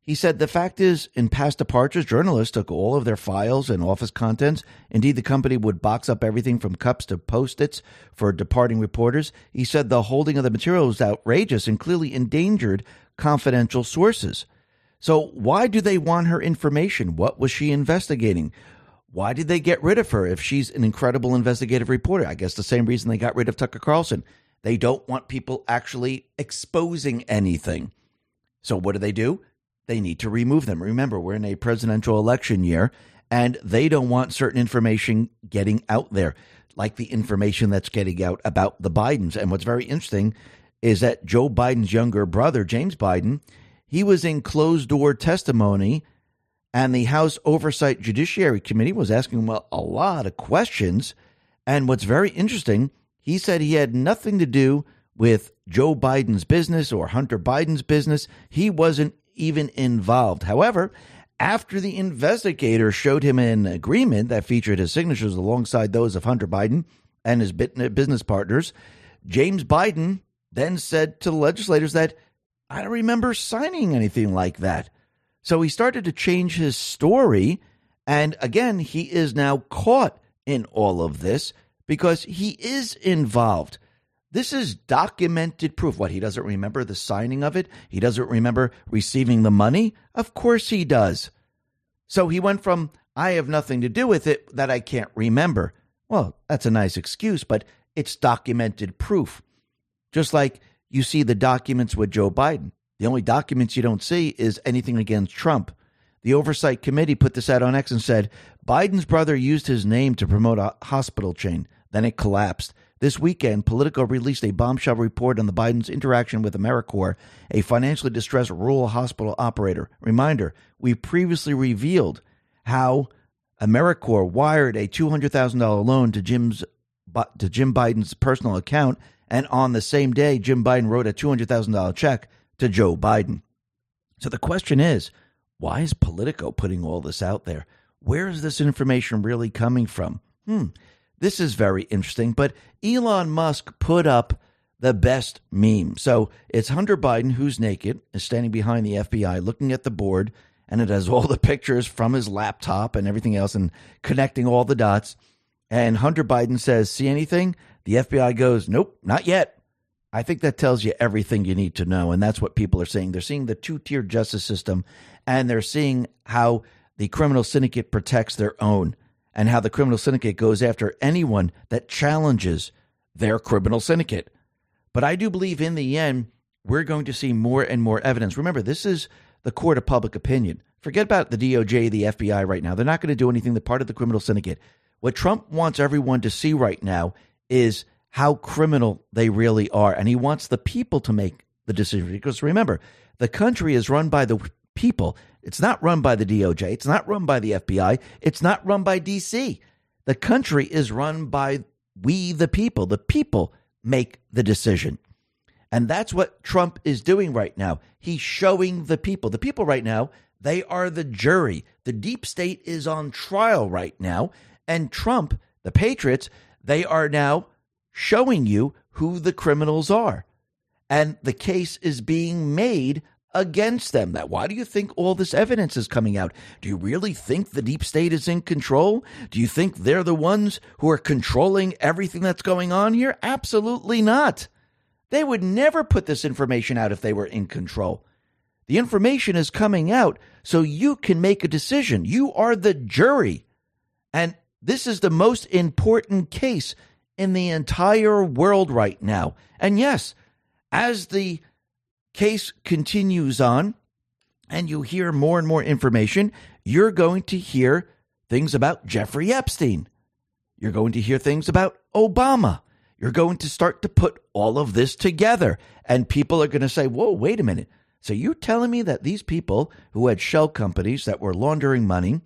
He said the fact is, in past departures, journalists took all of their files and office contents. Indeed, the company would box up everything from cups to post its for departing reporters. He said the holding of the material was outrageous and clearly endangered confidential sources. So, why do they want her information? What was she investigating? Why did they get rid of her if she's an incredible investigative reporter? I guess the same reason they got rid of Tucker Carlson. They don't want people actually exposing anything. So, what do they do? They need to remove them. Remember, we're in a presidential election year, and they don't want certain information getting out there, like the information that's getting out about the Bidens. And what's very interesting is that Joe Biden's younger brother, James Biden, he was in closed door testimony, and the House Oversight Judiciary Committee was asking him a lot of questions. And what's very interesting, he said he had nothing to do with Joe Biden's business or Hunter Biden's business. He wasn't even involved. However, after the investigator showed him an agreement that featured his signatures alongside those of Hunter Biden and his business partners, James Biden then said to the legislators that I don't remember signing anything like that. So he started to change his story. And again, he is now caught in all of this because he is involved. This is documented proof. What, he doesn't remember the signing of it? He doesn't remember receiving the money? Of course he does. So he went from, I have nothing to do with it that I can't remember. Well, that's a nice excuse, but it's documented proof. Just like you see the documents with Joe Biden. The only documents you don't see is anything against Trump. The Oversight Committee put this out on X and said Biden's brother used his name to promote a hospital chain. Then it collapsed. This weekend, Politico released a bombshell report on the Biden's interaction with Americore, a financially distressed rural hospital operator. Reminder, we previously revealed how Americore wired a $200,000 loan to Jim's to Jim Biden's personal account, and on the same day, Jim Biden wrote a $200,000 check to Joe Biden. So the question is, why is Politico putting all this out there? Where is this information really coming from? Hmm. This is very interesting, but Elon Musk put up the best meme. So it's Hunter Biden who's naked, is standing behind the FBI looking at the board, and it has all the pictures from his laptop and everything else and connecting all the dots. And Hunter Biden says, See anything? The FBI goes, Nope, not yet. I think that tells you everything you need to know. And that's what people are saying. They're seeing the two tier justice system and they're seeing how the criminal syndicate protects their own and how the criminal syndicate goes after anyone that challenges their criminal syndicate. But I do believe in the end, we're going to see more and more evidence. Remember, this is the court of public opinion. Forget about the DOJ, the FBI right now. They're not going to do anything. They're part of the criminal syndicate. What Trump wants everyone to see right now is how criminal they really are. And he wants the people to make the decision. Because remember, the country is run by the people. It's not run by the DOJ. It's not run by the FBI. It's not run by DC. The country is run by we, the people. The people make the decision. And that's what Trump is doing right now. He's showing the people. The people right now, they are the jury. The deep state is on trial right now. And Trump, the Patriots, they are now showing you who the criminals are. And the case is being made against them. That why do you think all this evidence is coming out? Do you really think the deep state is in control? Do you think they're the ones who are controlling everything that's going on here? Absolutely not. They would never put this information out if they were in control. The information is coming out so you can make a decision. You are the jury. And this is the most important case in the entire world right now. And yes, as the case continues on and you hear more and more information, you're going to hear things about Jeffrey Epstein. You're going to hear things about Obama. You're going to start to put all of this together. And people are going to say, whoa, wait a minute. So you're telling me that these people who had shell companies that were laundering money,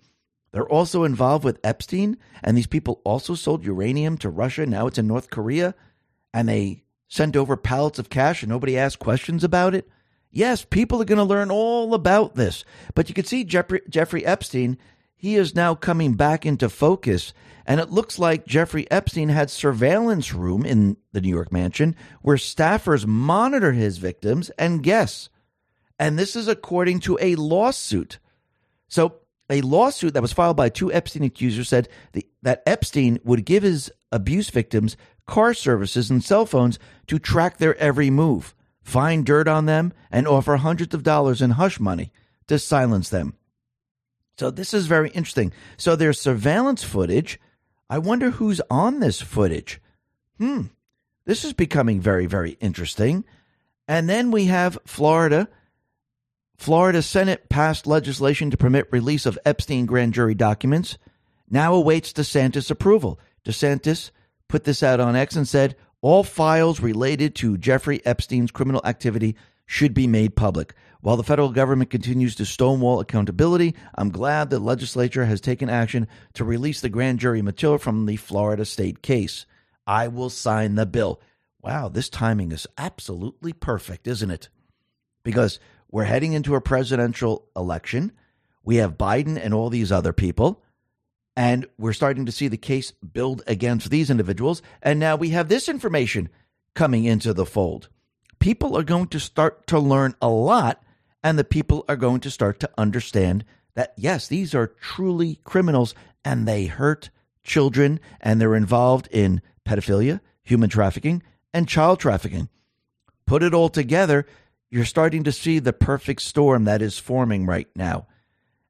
they're also involved with Epstein, and these people also sold uranium to Russia. Now it's in North Korea, and they sent over pallets of cash and nobody asked questions about it? Yes, people are going to learn all about this. But you can see Jeffrey, Jeffrey Epstein, he is now coming back into focus. And it looks like Jeffrey Epstein had surveillance room in the New York mansion where staffers monitor his victims and guests. And this is according to a lawsuit. So, a lawsuit that was filed by two Epstein accusers said the, that Epstein would give his abuse victims car services and cell phones to track their every move find dirt on them, and offer hundreds of dollars in hush money to silence them. So this is very interesting. So there's surveillance footage. I wonder who's on this footage. Hmm. This is becoming very, very interesting. And then we have Florida. Florida Senate passed legislation to permit release of Epstein grand jury documents. Now awaits DeSantis approval. DeSantis put this out on X and said, all files related to Jeffrey Epstein's criminal activity should be made public. While the federal government continues to stonewall accountability, I'm glad the legislature has taken action to release the grand jury material from the Florida state case. I will sign the bill. Wow, this timing is absolutely perfect, isn't it? Because we're heading into a presidential election. We have Biden and all these other people. And we're starting to see the case build against these individuals. And now we have this information coming into the fold. People are going to start to learn a lot, and the people are going to start to understand that, yes, these are truly criminals and they hurt children and they're involved in pedophilia, human trafficking, and child trafficking. Put it all together, you're starting to see the perfect storm that is forming right now.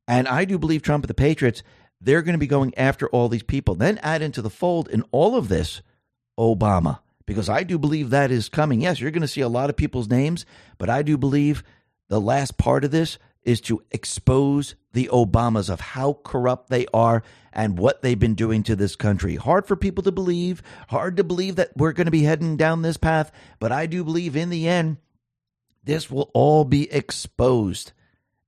And I do believe Trump and the Patriots they're going to be going after all these people. Then add into the fold in all of this Obama, because I do believe that is coming. Yes, you're going to see a lot of people's names, but I do believe the last part of this is to expose the Obamas of how corrupt they are and what they've been doing to this country. Hard for people to believe, hard to believe that we're going to be heading down this path, but I do believe in the end, this will all be exposed.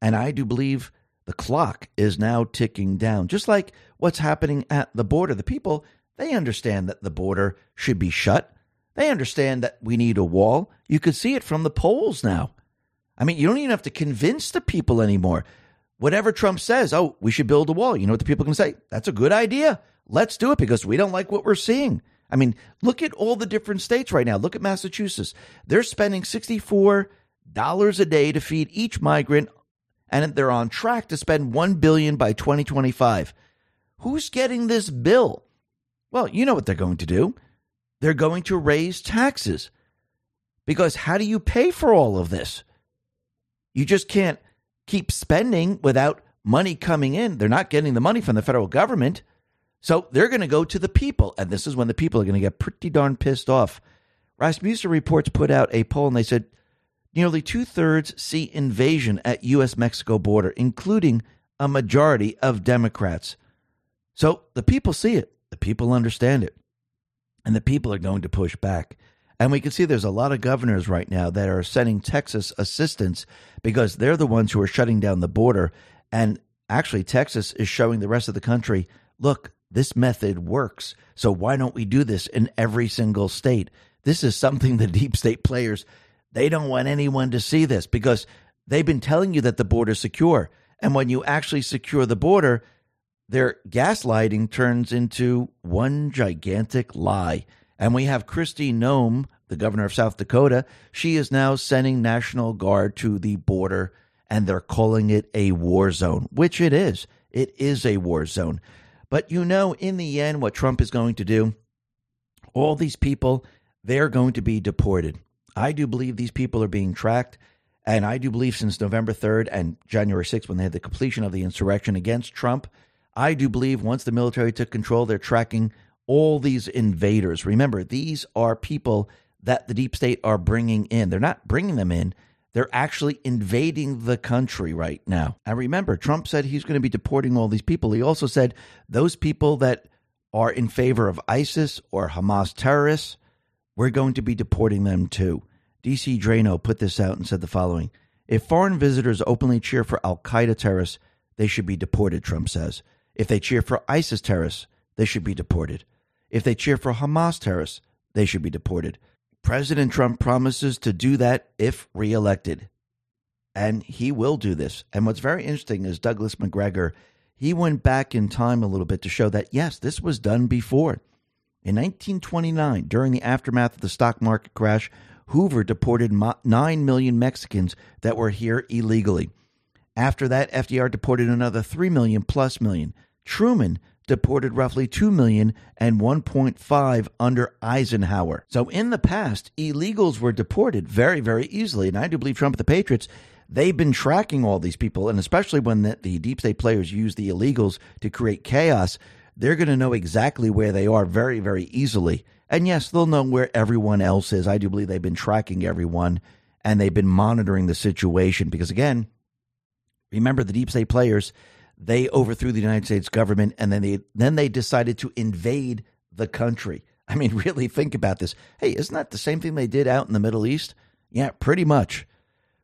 And I do believe the clock is now ticking down, just like what's happening at the border. The people, they understand that the border should be shut. They understand that we need a wall. You could see it from the polls now. I mean, you don't even have to convince the people anymore. Whatever Trump says, oh, we should build a wall. You know what the people can say? That's a good idea. Let's do it because we don't like what we're seeing. I mean, look at all the different states right now. Look at Massachusetts. They're spending $64 a day to feed each migrant and they're on track to spend 1 billion by 2025. Who's getting this bill? Well, you know what they're going to do. They're going to raise taxes. Because how do you pay for all of this? You just can't keep spending without money coming in. They're not getting the money from the federal government. So they're going to go to the people. And this is when the people are going to get pretty darn pissed off. Rasmussen Reports put out a poll and they said Nearly two thirds see invasion at U.S. Mexico border, including a majority of Democrats. So the people see it, the people understand it, and the people are going to push back. And we can see there's a lot of governors right now that are sending Texas assistance because they're the ones who are shutting down the border. And actually, Texas is showing the rest of the country look, this method works. So why don't we do this in every single state? This is something the deep state players they don't want anyone to see this because they've been telling you that the border's secure. And when you actually secure the border, their gaslighting turns into one gigantic lie. And we have Kristi Noem, the governor of South Dakota. She is now sending National Guard to the border, and they're calling it a war zone, which it is. It is a war zone. But you know, in the end, what Trump is going to do, all these people, they're going to be deported. I do believe these people are being tracked. And I do believe since November 3rd and January 6th, when they had the completion of the insurrection against Trump, I do believe once the military took control, they're tracking all these invaders. Remember, these are people that the deep state are bringing in. They're not bringing them in, they're actually invading the country right now. And remember, Trump said he's going to be deporting all these people. He also said those people that are in favor of ISIS or Hamas terrorists, we're going to be deporting them too. DC Draino put this out and said the following If foreign visitors openly cheer for Al Qaeda terrorists, they should be deported, Trump says. If they cheer for ISIS terrorists, they should be deported. If they cheer for Hamas terrorists, they should be deported. President Trump promises to do that if reelected. and he will do this. And what's very interesting is Douglas Macgregor, he went back in time a little bit to show that, yes, this was done before. In 1929, during the aftermath of the stock market crash, Hoover deported 9 million Mexicans that were here illegally. After that, FDR deported another 3 million plus million. Truman deported roughly 2 million and 1.5 under Eisenhower. So in the past, illegals were deported very, very easily. And I do believe Trump and the Patriots, they've been tracking all these people. And especially when the, the deep state players use the illegals to create chaos, they're going to know exactly where they are very, very easily. And yes, they'll know where everyone else is. I do believe they've been tracking everyone and they've been monitoring the situation because, again, remember the deep state players, they overthrew the United States government and then they then they decided to invade the country. I mean, really think about this. Hey, isn't that the same thing they did out in the Middle East? Yeah, pretty much.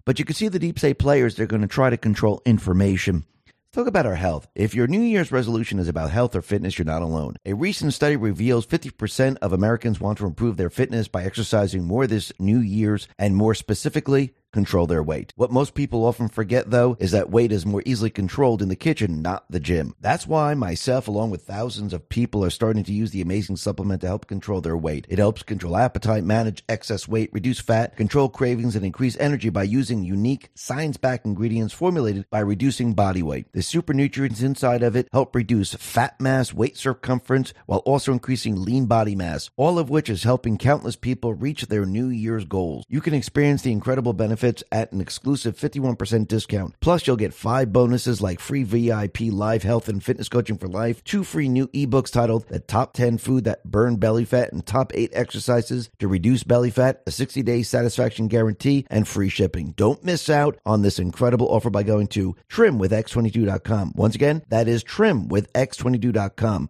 But you can see the deep state players, they're going to try to control information. Talk about our health. If your New Year's resolution is about health or fitness, you're not alone. A recent study reveals 50% of Americans want to improve their fitness by exercising more this New Year's, and more specifically, control their weight. What most people often forget, though, is that weight is more easily controlled in the kitchen, not the gym. That's why myself, along with thousands of people, are starting to use the amazing supplement to help control their weight. It helps control appetite, manage excess weight, reduce fat, control cravings, and increase energy by using unique, science backed ingredients formulated by reducing body weight. The super nutrients inside of it help reduce fat mass, weight circumference, while also increasing lean body mass, all of which is helping countless people reach their New Year's goals. You can experience the incredible benefits benefits at an exclusive 51% discount. Plus, you'll get five bonuses like free VIP live health and fitness coaching for life, two free new ebooks titled The Top 10 Food That Burn Belly Fat and Top 8 Exercises to Reduce Belly Fat, a 60 day satisfaction guarantee, and free shipping. Don't miss out on this incredible offer by going to trimwithx22.com. Once again, that is trimwithx22.com.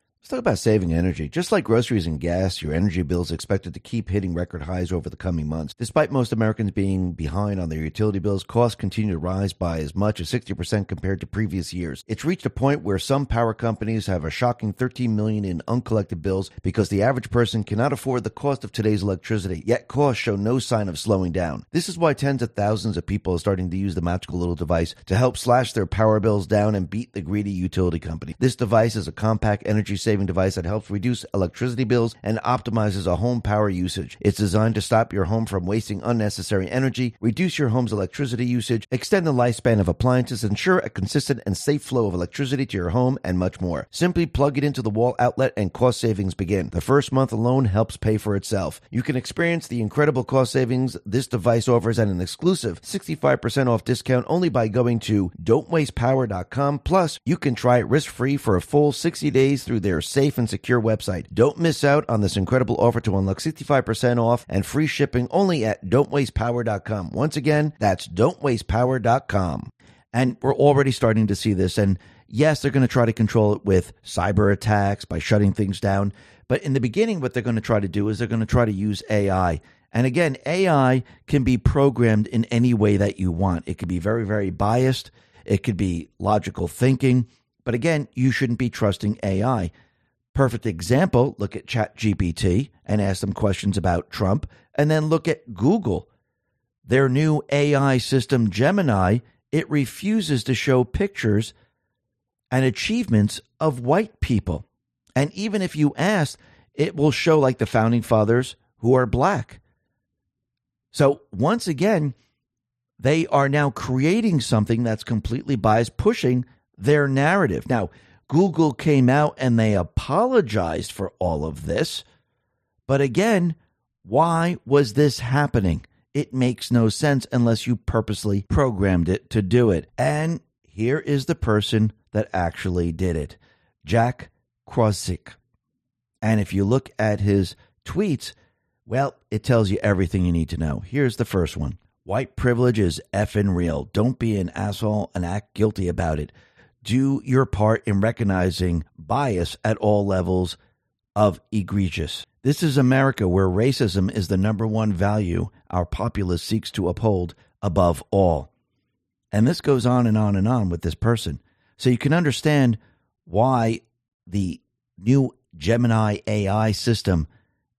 Let's talk about saving energy. Just like groceries and gas, your energy bill is expected to keep hitting record highs over the coming months. Despite most Americans being behind on their utility bills, costs continue to rise by as much as 60% compared to previous years. It's reached a point where some power companies have a shocking 13 million in uncollected bills because the average person cannot afford the cost of today's electricity, yet costs show no sign of slowing down. This is why tens of thousands of people are starting to use the magical little device to help slash their power bills down and beat the greedy utility company. This device is a compact energy saving device that helps reduce electricity bills and optimizes a home power usage. It's designed to stop your home from wasting unnecessary energy, reduce your home's electricity usage, extend the lifespan of appliances, ensure a consistent and safe flow of electricity to your home, and much more. Simply plug it into the wall outlet and cost savings begin. The first month alone helps pay for itself. You can experience the incredible cost savings this device offers at an exclusive 65% off discount only by going to don'twastepower.com. Plus, you can try it risk free for a full 60 days through their safe and secure website. Don't miss out on this incredible offer to unlock 65% off and free shipping only at don'twastepower.com. Once again, that's don'twastepower.com. And we're already starting to see this. And yes, they're going to try to control it with cyber attacks by shutting things down. But in the beginning, what they're going to try to do is they're going to try to use AI. And again, AI can be programmed in any way that you want. It could be very, very biased. It could be logical thinking. But again, you shouldn't be trusting AI. Perfect example look at ChatGPT and ask them questions about Trump, and then look at Google. Their new AI system, Gemini, it refuses to show pictures and achievements of white people. And even if you ask, it will show like the founding fathers who are black. So once again, they are now creating something that's completely biased, pushing their narrative. Now, Google came out and they apologized for all of this. But again, why was this happening? It makes no sense unless you purposely programmed it to do it. And here is the person that actually did it Jack Krawczyk. And if you look at his tweets, well, it tells you everything you need to know. Here's the first one White privilege is effing real. Don't be an asshole and act guilty about it. Do your part in recognizing bias at all levels of egregious. This is America where racism is the number one value our populace seeks to uphold above all. And this goes on and on and on with this person. So you can understand why the new Gemini AI system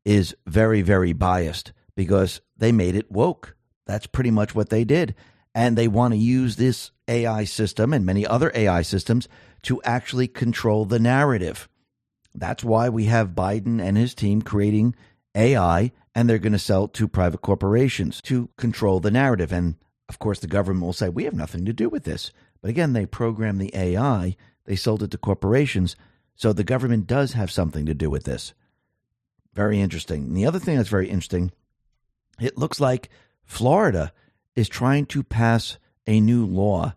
is very, very biased because they made it woke. That's pretty much what they did. And they want to use this AI system and many other AI systems to actually control the narrative. That's why we have Biden and his team creating AI, and they're going to sell to private corporations to control the narrative. And of course, the government will say, we have nothing to do with this. But again, they program the AI, they sold it to corporations. So the government does have something to do with this. Very interesting. And the other thing that's very interesting, it looks like Florida is trying to pass a new law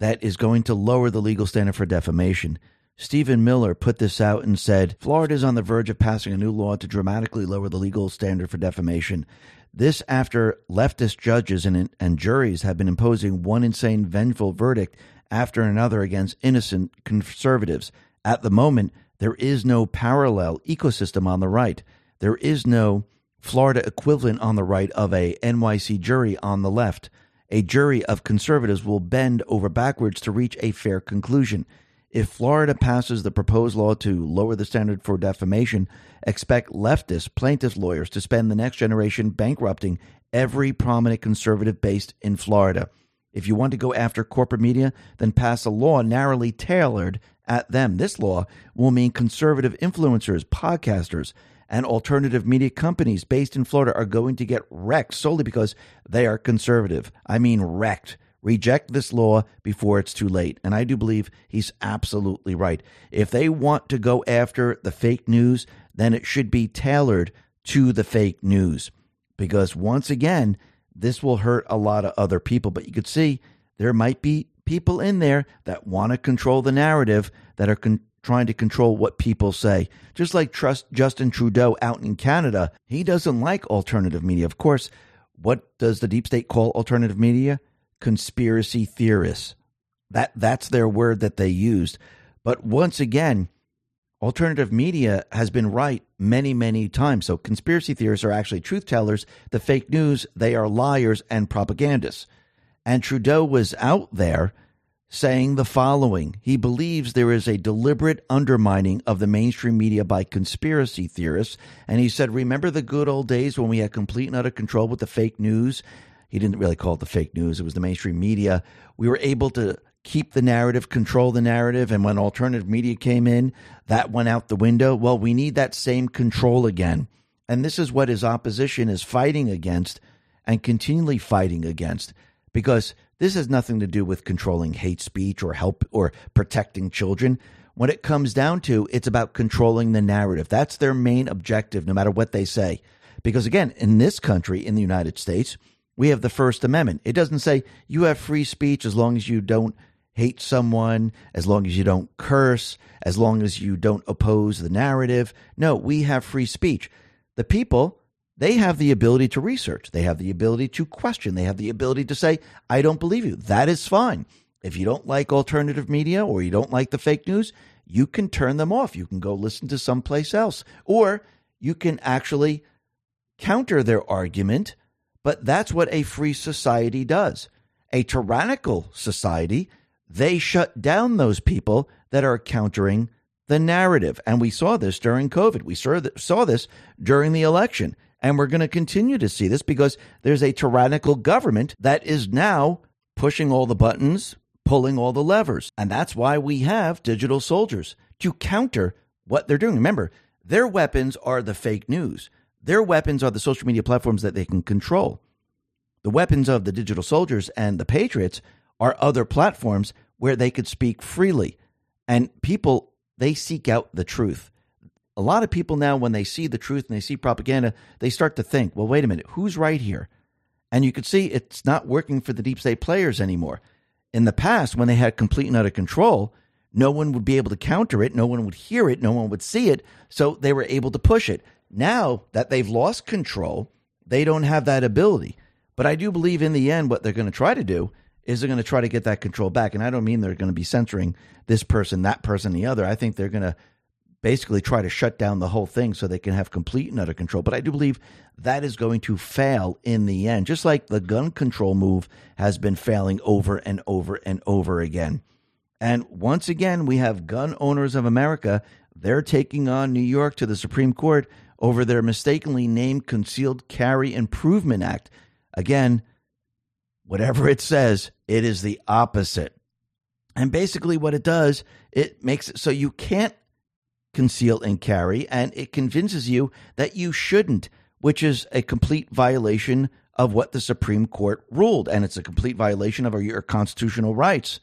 that is going to lower the legal standard for defamation. Stephen Miller put this out and said Florida is on the verge of passing a new law to dramatically lower the legal standard for defamation. This after leftist judges and, and juries have been imposing one insane, vengeful verdict after another against innocent conservatives. At the moment, there is no parallel ecosystem on the right. There is no Florida equivalent on the right of a NYC jury on the left. A jury of conservatives will bend over backwards to reach a fair conclusion. If Florida passes the proposed law to lower the standard for defamation, expect leftist plaintiff lawyers to spend the next generation bankrupting every prominent conservative based in Florida. If you want to go after corporate media, then pass a law narrowly tailored at them. This law will mean conservative influencers, podcasters, and alternative media companies based in Florida are going to get wrecked solely because they are conservative. I mean, wrecked. Reject this law before it's too late. And I do believe he's absolutely right. If they want to go after the fake news, then it should be tailored to the fake news. Because once again, this will hurt a lot of other people. But you could see there might be people in there that want to control the narrative that are con- trying to control what people say. Just like trust Justin Trudeau out in Canada, he doesn't like alternative media. Of course, what does the deep state call alternative media? Conspiracy theorists. That that's their word that they used. But once again, alternative media has been right many, many times. So conspiracy theorists are actually truth tellers. The fake news, they are liars and propagandists. And Trudeau was out there saying the following He believes there is a deliberate undermining of the mainstream media by conspiracy theorists. And he said, Remember the good old days when we had complete and utter control with the fake news? He didn't really call it the fake news, it was the mainstream media. We were able to keep the narrative, control the narrative. And when alternative media came in, that went out the window. Well, we need that same control again. And this is what his opposition is fighting against and continually fighting against because this has nothing to do with controlling hate speech or help or protecting children. When it comes down to, it's about controlling the narrative. That's their main objective, no matter what they say. Because again, in this country, in the United States, we have the First Amendment. It doesn't say you have free speech as long as you don't hate someone, as long as you don't curse, as long as you don't oppose the narrative. No, we have free speech. The people they have the ability to research. They have the ability to question. They have the ability to say, I don't believe you. That is fine. If you don't like alternative media or you don't like the fake news, you can turn them off. You can go listen to someplace else. Or you can actually counter their argument. But that's what a free society does. A tyrannical society, they shut down those people that are countering the narrative. And we saw this during COVID. We saw this during the election. And we're going to continue to see this because there's a tyrannical government that is now pushing all the buttons, pulling all the levers. And that's why we have digital soldiers to counter what they're doing. Remember, their weapons are the fake news, their weapons are the social media platforms that they can control. The weapons of the digital soldiers and the patriots are other platforms where they could speak freely. And people, they seek out the truth. A lot of people now, when they see the truth and they see propaganda, they start to think, well, wait a minute, who's right here? And you could see it's not working for the deep state players anymore. In the past, when they had complete and utter control, no one would be able to counter it, no one would hear it, no one would see it, so they were able to push it. Now that they've lost control, they don't have that ability. But I do believe in the end, what they're going to try to do is they're going to try to get that control back. And I don't mean they're going to be censoring this person, that person, the other. I think they're going to basically try to shut down the whole thing so they can have complete and utter control. But I do believe that is going to fail in the end, just like the gun control move has been failing over and over and over again. And once again, we have gun owners of America. They're taking on New York to the Supreme Court over their mistakenly named Concealed Carry Improvement Act. Again, whatever it says, it is the opposite. And basically, what it does, it makes it so you can't conceal and carry, and it convinces you that you shouldn't, which is a complete violation of what the Supreme Court ruled. And it's a complete violation of your constitutional rights.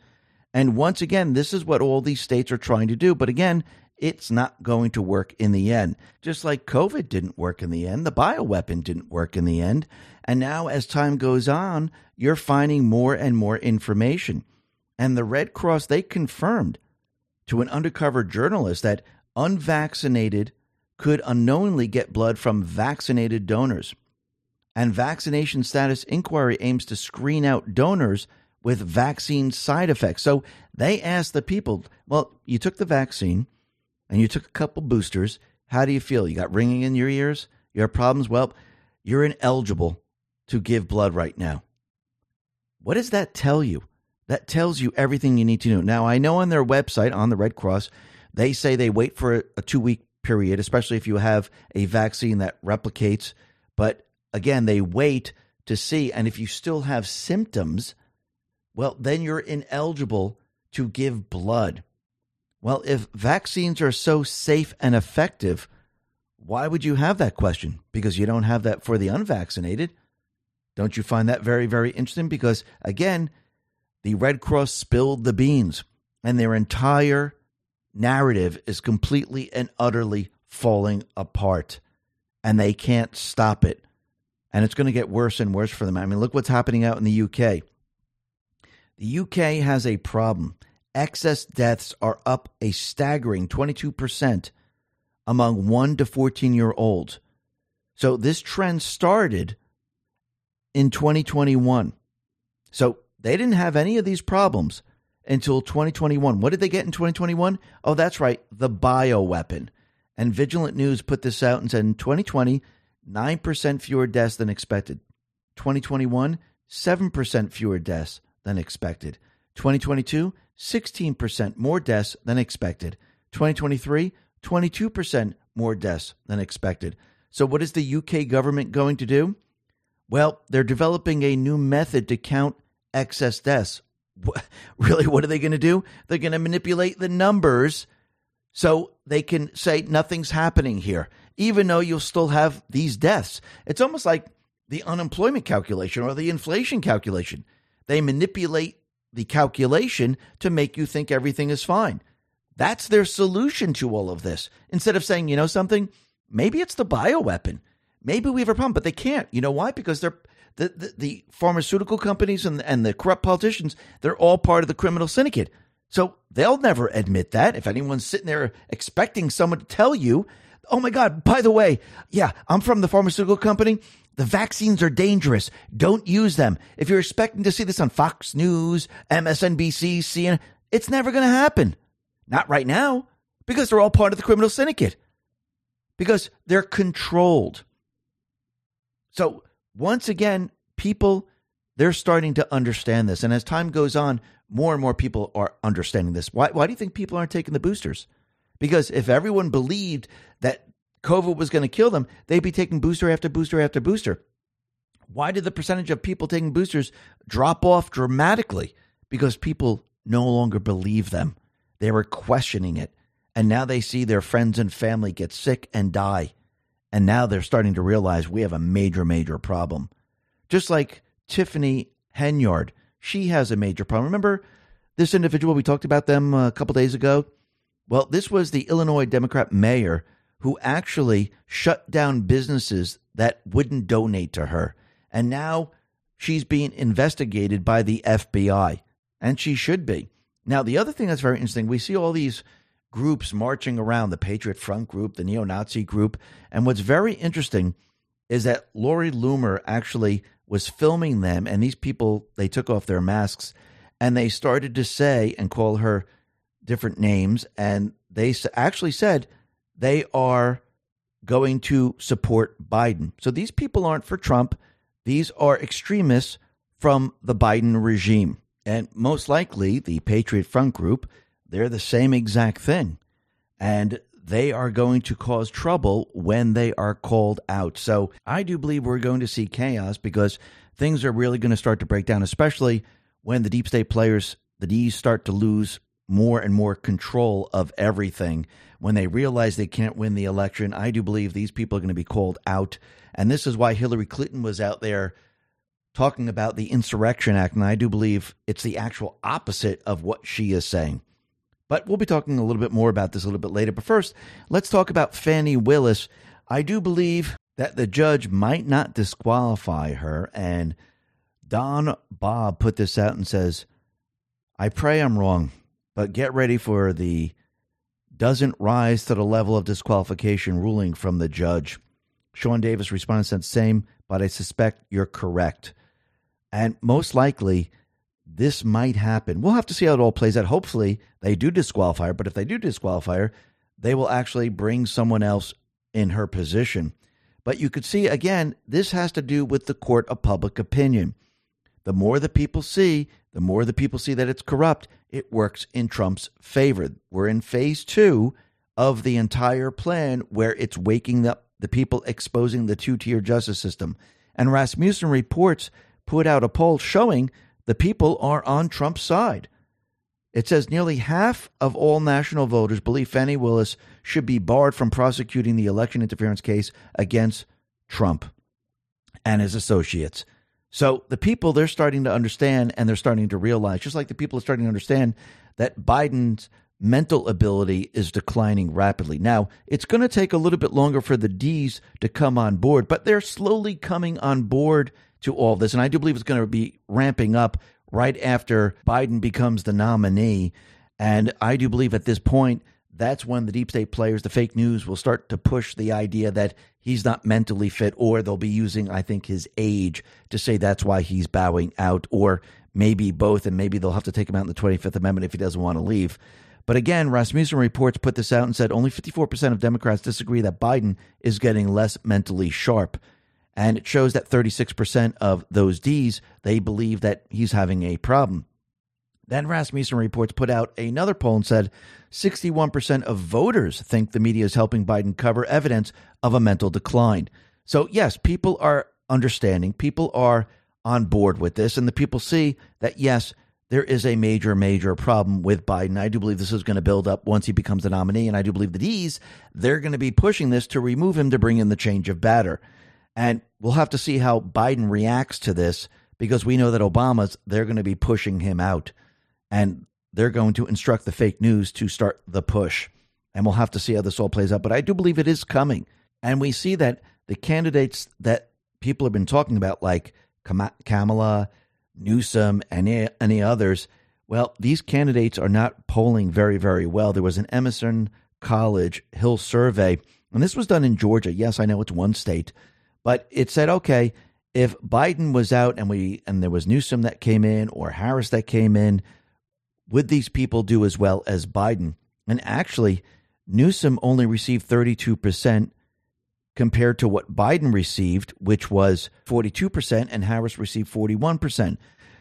And once again, this is what all these states are trying to do. But again, it's not going to work in the end. Just like COVID didn't work in the end, the bioweapon didn't work in the end. And now, as time goes on, you're finding more and more information. And the Red Cross, they confirmed to an undercover journalist that unvaccinated could unknowingly get blood from vaccinated donors. And vaccination status inquiry aims to screen out donors with vaccine side effects. So they asked the people, well, you took the vaccine and you took a couple boosters. How do you feel? You got ringing in your ears? You have problems? Well, you're ineligible to give blood right now. What does that tell you? That tells you everything you need to know. Now, I know on their website, on the Red Cross, they say they wait for a two week period, especially if you have a vaccine that replicates. But again, they wait to see. And if you still have symptoms, well, then you're ineligible to give blood. Well, if vaccines are so safe and effective, why would you have that question? Because you don't have that for the unvaccinated. Don't you find that very, very interesting? Because again, the Red Cross spilled the beans and their entire narrative is completely and utterly falling apart and they can't stop it. And it's going to get worse and worse for them. I mean, look what's happening out in the UK. The UK has a problem. Excess deaths are up a staggering 22% among 1 to 14 year olds. So this trend started in 2021. So they didn't have any of these problems until 2021. What did they get in 2021? Oh, that's right, the bioweapon. And Vigilant News put this out and said in 2020, 9% fewer deaths than expected. 2021, 7% fewer deaths than expected. 2022, 16% more deaths than expected. 2023, 22% more deaths than expected. So, what is the UK government going to do? Well, they're developing a new method to count excess deaths. Really, what are they going to do? They're going to manipulate the numbers so they can say nothing's happening here, even though you'll still have these deaths. It's almost like the unemployment calculation or the inflation calculation. They manipulate the calculation to make you think everything is fine. That's their solution to all of this. Instead of saying, you know something, maybe it's the bioweapon. Maybe we have a problem, but they can't. You know why? Because they're the, the, the pharmaceutical companies and, and the corrupt politicians, they're all part of the criminal syndicate. So they'll never admit that. If anyone's sitting there expecting someone to tell you, oh my God, by the way, yeah, I'm from the pharmaceutical company. The vaccines are dangerous. Don't use them. If you're expecting to see this on Fox News, MSNBC, CNN, it's never going to happen. Not right now, because they're all part of the criminal syndicate, because they're controlled. So once again, people, they're starting to understand this. And as time goes on, more and more people are understanding this. Why, why do you think people aren't taking the boosters? Because if everyone believed that COVID was going to kill them, they'd be taking booster after booster after booster. Why did the percentage of people taking boosters drop off dramatically? Because people no longer believe them. They were questioning it. And now they see their friends and family get sick and die. And now they're starting to realize we have a major, major problem. Just like Tiffany Henyard. She has a major problem. Remember this individual? We talked about them a couple days ago. Well, this was the Illinois Democrat mayor who actually shut down businesses that wouldn't donate to her. And now she's being investigated by the FBI, and she should be. Now, the other thing that's very interesting, we see all these groups marching around the Patriot Front group, the neo Nazi group. And what's very interesting is that Laura Loomer actually was filming them, and these people, they took off their masks and they started to say and call her different names. And they actually said they are going to support Biden. So these people aren't for Trump, these are extremists from the Biden regime. And most likely, the Patriot Front Group, they're the same exact thing. And they are going to cause trouble when they are called out. So I do believe we're going to see chaos because things are really going to start to break down, especially when the deep state players, the D's, start to lose more and more control of everything. When they realize they can't win the election, I do believe these people are going to be called out. And this is why Hillary Clinton was out there talking about the Insurrection Act, and I do believe it's the actual opposite of what she is saying. But we'll be talking a little bit more about this a little bit later. But first, let's talk about Fani Willis. I do believe that the judge might not disqualify her, and Don Bob put this out and says, I pray I'm wrong, but get ready for the doesn't rise to the level of disqualification ruling from the judge. Sean Davis responded said same, but I suspect you're correct. And most likely, this might happen. We'll have to see how it all plays out. Hopefully, they do disqualify her, but if they do disqualify her, they will actually bring someone else in her position. But you could see, again, this has to do with the court of public opinion. The more the people see, the more the people see that it's corrupt, it works in Trump's favor. We're in phase two of the entire plan where it's waking up the people exposing the two tier justice system. And Rasmussen reports put out a poll showing the people are on Trump's side. It says nearly half of all national voters believe Fani Willis should be barred from prosecuting the election interference case against Trump and his associates. So the people, they're starting to understand and they're starting to realize, just like the people are starting to understand that Biden's mental ability is declining rapidly. Now, it's going to take a little bit longer for the D's to come on board, but they're slowly coming on board to all this. And I do believe it's going to be ramping up right after Biden becomes the nominee. And I do believe at this point, that's when the deep state players, the fake news, will start to push the idea that he's not mentally fit, or they'll be using, I think, his age to say that's why he's bowing out, or maybe both, and maybe they'll have to take him out in the 25th Amendment if he doesn't want to leave. But again, Rasmussen reports put this out and said only 54% of Democrats disagree that Biden is getting less mentally sharp. And it shows that 36% of those D's, they believe that he's having a problem. Then Rasmussen reports put out another poll and said 61% of voters think the media is helping Biden cover evidence of a mental decline. So, yes, people are understanding, people are on board with this, and the people see that, yes, there is a major, major problem with Biden. I do believe this is going to build up once he becomes the nominee, and I do believe the D's, they're going to be pushing this to remove him to bring in the change of batter. And we'll have to see how Biden reacts to this because we know that Obama's, they're going to be pushing him out and they're going to instruct the fake news to start the push. And we'll have to see how this all plays out. But I do believe it is coming. And we see that the candidates that people have been talking about, like Kamala, Newsom, and any, others, well, these candidates are not polling very, very well. There was an Emerson College Hill survey, and this was done in Georgia. Yes, I know it's one state, but it said, okay, if Biden was out and we and there was Newsom that came in or Harris that came in, would these people do as well as Biden? And actually, Newsom only received 32% compared to what Biden received, which was 42%, and Harris received 41%.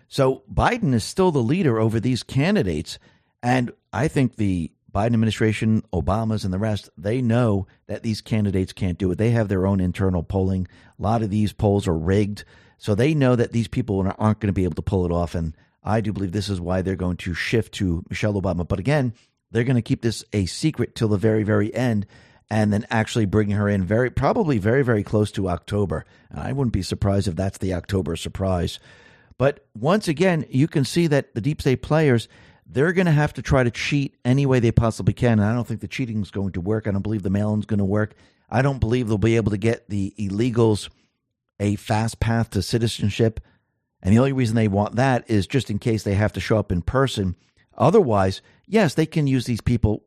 So Biden is still the leader over these candidates. And I think the Biden administration, Obama's, and the rest, they know that these candidates can't do it. They have their own internal polling. A lot of these polls are rigged. So they know that these people aren't going to be able to pull it off. And I do believe this is why they're going to shift to Michelle Obama. But again, they're going to keep this a secret till the very, very end. and then actually bringing her in very, probably very, very close to October. I wouldn't be surprised if that's the October surprise. But once again, you can see that the deep state players, they're going to have to try to cheat any way they possibly can. And I don't think the cheating is going to work. I don't believe the mail-in is going to work. I don't believe they'll be able to get the illegals a fast path to citizenship. And the only reason they want that is just in case they have to show up in person. Otherwise, yes, they can use these people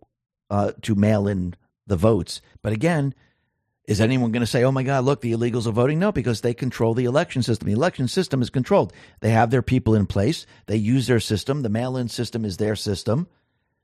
uh, to mail in the votes. But again, is anyone going to say, oh my God, look, the illegals are voting? No, because they control the election system. The election system is controlled. They have their people in place, they use their system. The mail in system is their system.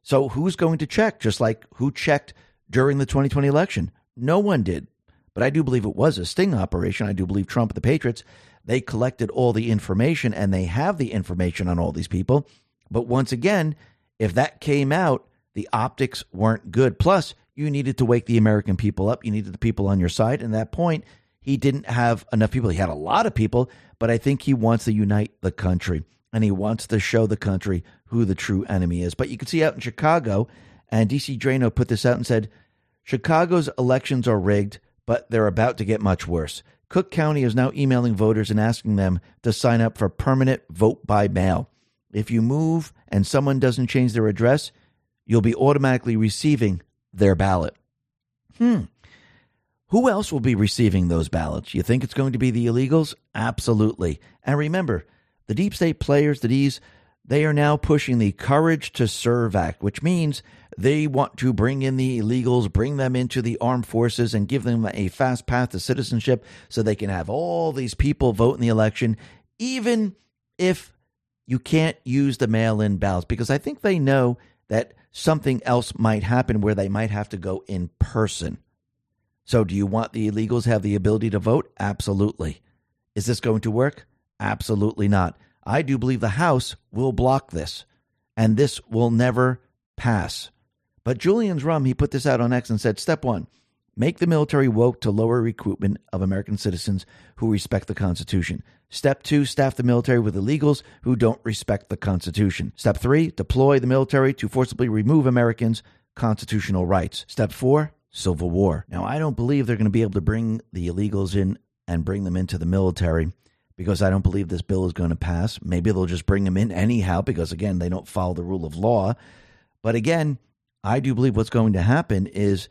So who's going to check? Just like who checked during the 2020 election? No one did. But I do believe it was a sting operation. I do believe Trump and the Patriots, they collected all the information and they have the information on all these people. But once again, if that came out, the optics weren't good. Plus, you needed to wake the American people up. You needed the people on your side. And at that point, he didn't have enough people. He had a lot of people, but I think he wants to unite the country and he wants to show the country who the true enemy is. But you can see out in Chicago, and DC Draino put this out and said Chicago's elections are rigged, but they're about to get much worse. Cook County is now emailing voters and asking them to sign up for permanent vote by mail. If you move and someone doesn't change their address, you'll be automatically receiving their ballot. Hmm. Who else will be receiving those ballots? You think it's going to be the illegals? Absolutely. And remember, the deep state players, the D's, they are now pushing the Courage to Serve Act, which means they want to bring in the illegals, bring them into the armed forces, and give them a fast path to citizenship so they can have all these people vote in the election, even if you can't use the mail in ballots, because I think they know that something else might happen where they might have to go in person. So, do you want the illegals have the ability to vote? Absolutely. Is this going to work? Absolutely not. I do believe the House will block this, and this will never pass. But Julian's Rum, he put this out on X and said, Step one, make the military woke to lower recruitment of American citizens who respect the Constitution. Step two, staff the military with illegals who don't respect the Constitution. Step three, deploy the military to forcibly remove Americans' constitutional rights. Step four, civil war. Now, I don't believe they're going to be able to bring the illegals in and bring them into the military because I don't believe this bill is going to pass. Maybe they'll just bring them in anyhow because, again, they don't follow the rule of law. But again, I do believe what's going to happen is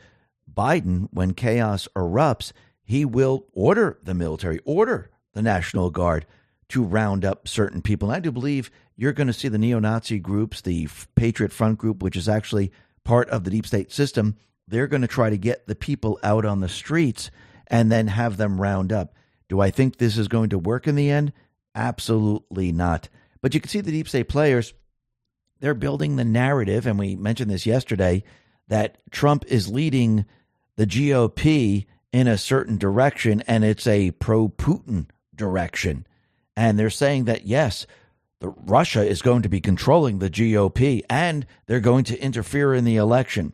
Biden, when chaos erupts, he will order the military, order the National Guard to round up certain people. And I do believe you're going to see the neo Nazi groups, the Patriot Front group, which is actually part of the deep state system, they're going to try to get the people out on the streets and then have them round up. Do I think this is going to work in the end? Absolutely not. But you can see the deep state players they're building the narrative, and we mentioned this yesterday, that Trump is leading the GOP in a certain direction, and it's a pro Putin direction. And they're saying that, yes, the, Russia is going to be controlling the GOP and they're going to interfere in the election.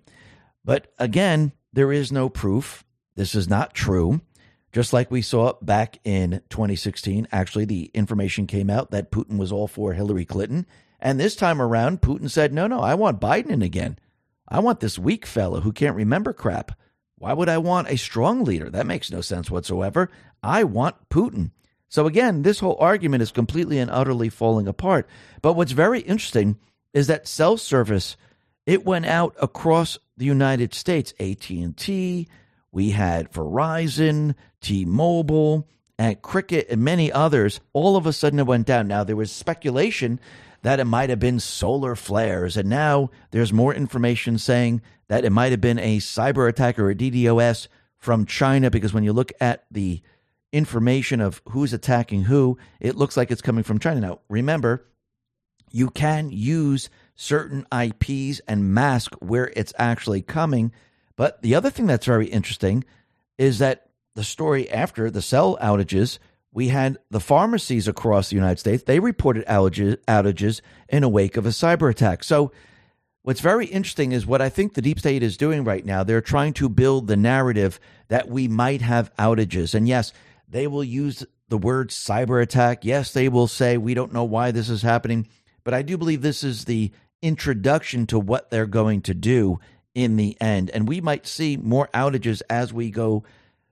But again, there is no proof. This is not true. Just like we saw back in 2016, actually, the information came out that Putin was all for Hillary Clinton and this time around, Putin said, no, no, I want Biden in again. I want this weak fellow who can't remember crap. Why would I want a strong leader? That makes no sense whatsoever. I want Putin. So again, this whole argument is completely and utterly falling apart. But what's very interesting is that cell service it went out across the United States. AT&T, we had Verizon, T-Mobile, and Cricket and many others. All of a sudden it went down. Now there was speculation that it might have been solar flares. And now there's more information saying that it might have been a cyber attack or a DDoS from China because when you look at the information of who's attacking who, it looks like it's coming from China. Now, remember, you can use certain IPs and mask where it's actually coming. But the other thing that's very interesting is that the story after the cell outages we had the pharmacies across the United States. They reported outages, outages in a wake of a cyber attack. So, what's very interesting is what I think the deep state is doing right now. They're trying to build the narrative that we might have outages. And yes, they will use the word cyber attack. Yes, they will say, we don't know why this is happening. But I do believe this is the introduction to what they're going to do in the end. And we might see more outages as we go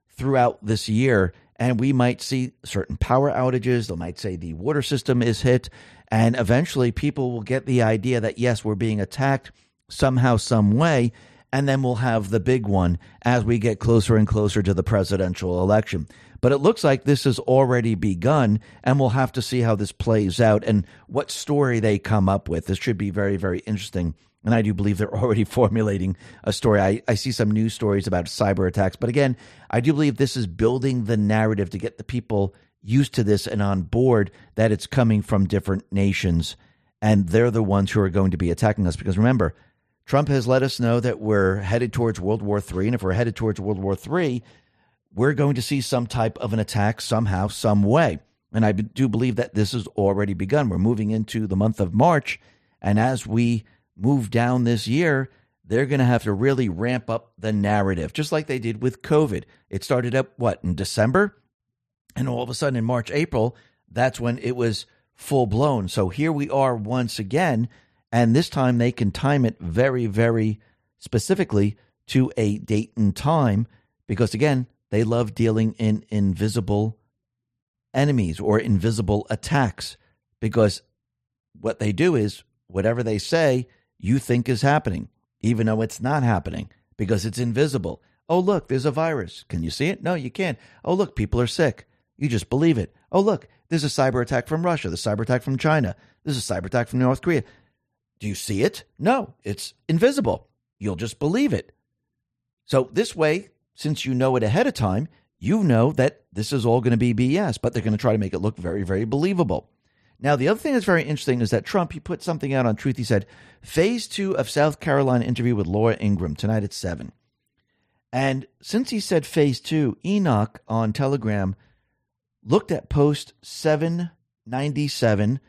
throughout this year. And we might see certain power outages. They might say the water system is hit. And eventually people will get the idea that, yes, we're being attacked somehow, some way. And then we'll have the big one as we get closer and closer to the presidential election. But it looks like this has already begun, and we'll have to see how this plays out and what story they come up with. This should be very, very interesting. And I do believe they're already formulating a story. I, I see some news stories about cyber attacks. But again, I do believe this is building the narrative to get the people used to this and on board that it's coming from different nations. And they're the ones who are going to be attacking us. Because remember, Trump has let us know that we're headed towards World War III. And if we're headed towards World War III, we're going to see some type of an attack somehow, some way. And I do believe that this has already begun. We're moving into the month of March. And as we move down this year, they're going to have to really ramp up the narrative, just like they did with COVID. It started up, what, in December? And all of a sudden in March, April, that's when it was full blown. So here we are once again and this time they can time it very, very specifically to a date and time because, again, they love dealing in invisible enemies or invisible attacks because what they do is whatever they say, you think is happening, even though it's not happening because it's invisible. Oh, look, there's a virus. Can you see it? No, you can't. Oh, look, people are sick. You just believe it. Oh, look, there's a cyber attack from Russia, the cyber attack from China, there's a cyber attack from North Korea. Do you see it? No, it's invisible. You'll just believe it. So, this way, since you know it ahead of time, you know that this is all going to be BS, but they're going to try to make it look very, very believable. Now, the other thing that's very interesting is that Trump, he put something out on Truth. He said, Phase two of South Carolina interview with Laura Ingraham tonight at 7. And since he said phase two, Enoch on Telegram looked at post 797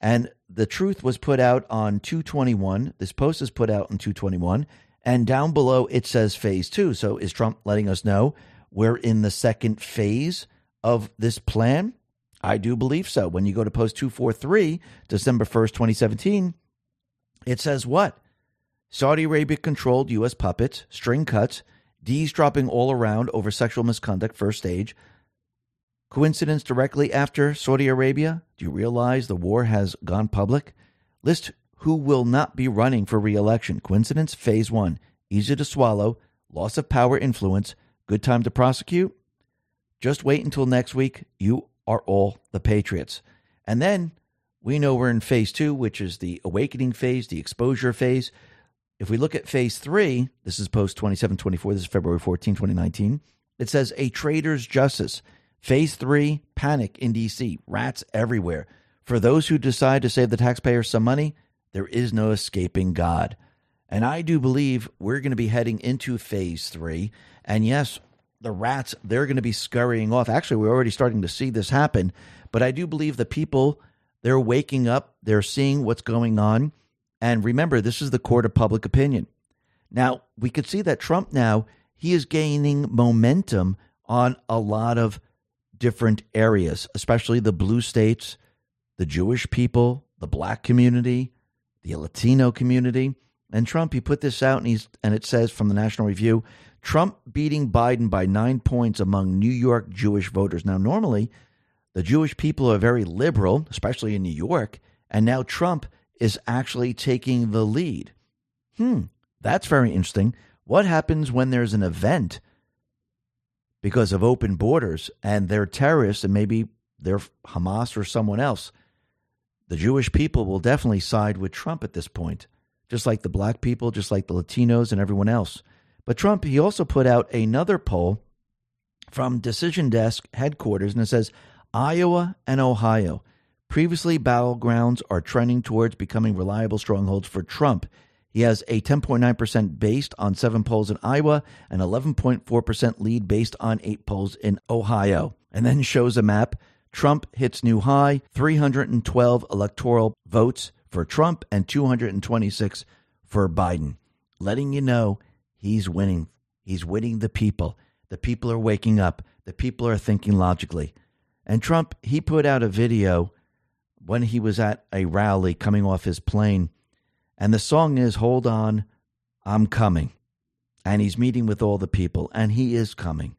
and the truth was put out on 221. This post is put out on 221. And down below it says phase two. So is Trump letting us know we're in the second phase of this plan? I do believe so. When you go to post 243, December 1st, 2017, it says what? Saudi Arabia controlled U.S. puppets, string cuts, D's dropping all around over sexual misconduct, first stage, Coincidence directly after Saudi Arabia? Do you realize the war has gone public? List who will not be running for re election. Coincidence? Phase one. Easy to swallow. Loss of power influence. Good time to prosecute? Just wait until next week. You are all the Patriots. And then we know we're in phase two, which is the awakening phase, the exposure phase. If we look at phase three, this is post 2724, this is February 14, 2019. It says a traitor's justice. Phase three, panic in DC, rats everywhere. For those who decide to save the taxpayers some money, there is no escaping God. And I do believe we're going to be heading into phase three. And yes, the rats, they're going to be scurrying off. Actually, we're already starting to see this happen. But I do believe the people, they're waking up, they're seeing what's going on. And remember, this is the court of public opinion. Now, we could see that Trump now, he is gaining momentum on a lot of different areas, especially the blue states, the Jewish people, the black community, the Latino community. And Trump, he put this out and he's and it says from the National Review, Trump beating Biden by nine points among New York Jewish voters. Now, normally the Jewish people are very liberal, especially in New York, and now Trump is actually taking the lead. Hmm, that's very interesting. What happens when there's an event because of open borders and they're terrorists and maybe they're Hamas or someone else, the Jewish people will definitely side with Trump at this point, just like the black people, just like the Latinos and everyone else. But Trump, he also put out another poll from Decision Desk headquarters, and it says Iowa and Ohio, previously battlegrounds, are trending towards becoming reliable strongholds for Trump. He has a 10.9% based on seven polls in Iowa, and 11.4% lead based on eight polls in Ohio. And then shows a map. Trump hits new high 312 electoral votes for Trump and 226 for Biden, letting you know he's winning. He's winning the people. The people are waking up. The people are thinking logically. And Trump, he put out a video when he was at a rally coming off his plane and the song is Hold On, I'm Coming. and he's meeting with all the people, and he is coming.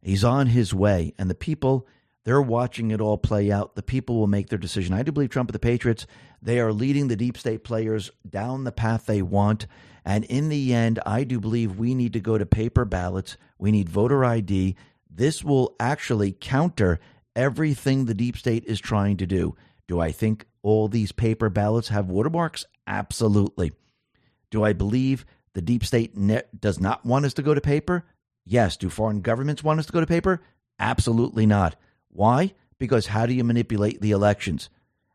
He's on his way, and the people, they're watching it all play out. The people will make their decision. I do believe Trump and the Patriots, they are leading the deep state players down the path they want. And in the end, I do believe we need to go to paper ballots. We need voter ID. This will actually counter everything the deep state is trying to do. Do I think all these paper ballots have watermarks? Absolutely. Do I believe the deep state net does not want us to go to paper? Yes. Do foreign governments want us to go to paper? Absolutely not. Why? Because how do you manipulate the elections?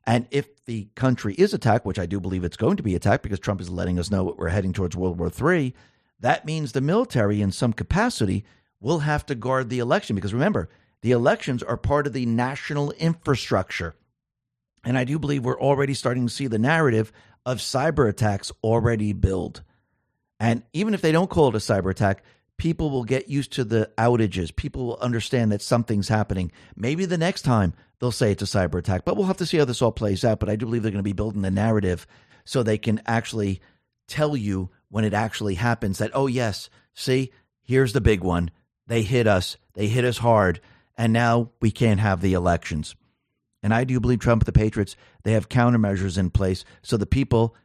And if the country is attacked, which I do believe it's going to be attacked because Trump is letting us know that we're heading towards World War III, that means the military, in some capacity, will have to guard the election. Because remember, the elections are part of the national infrastructure. And I do believe we're already starting to see the narrative of cyber attacks already build. And even if they don't call it a cyber attack, people will get used to the outages. People will understand that something's happening. Maybe the next time they'll say it's a cyber attack, but we'll have to see how this all plays out. But I do believe they're going to be building the narrative so they can actually tell you when it actually happens that, oh, yes, see, here's the big one. They hit us, they hit us hard, and now we can't have the elections. And I do believe Trump the Patriots, they have countermeasures in place so the people,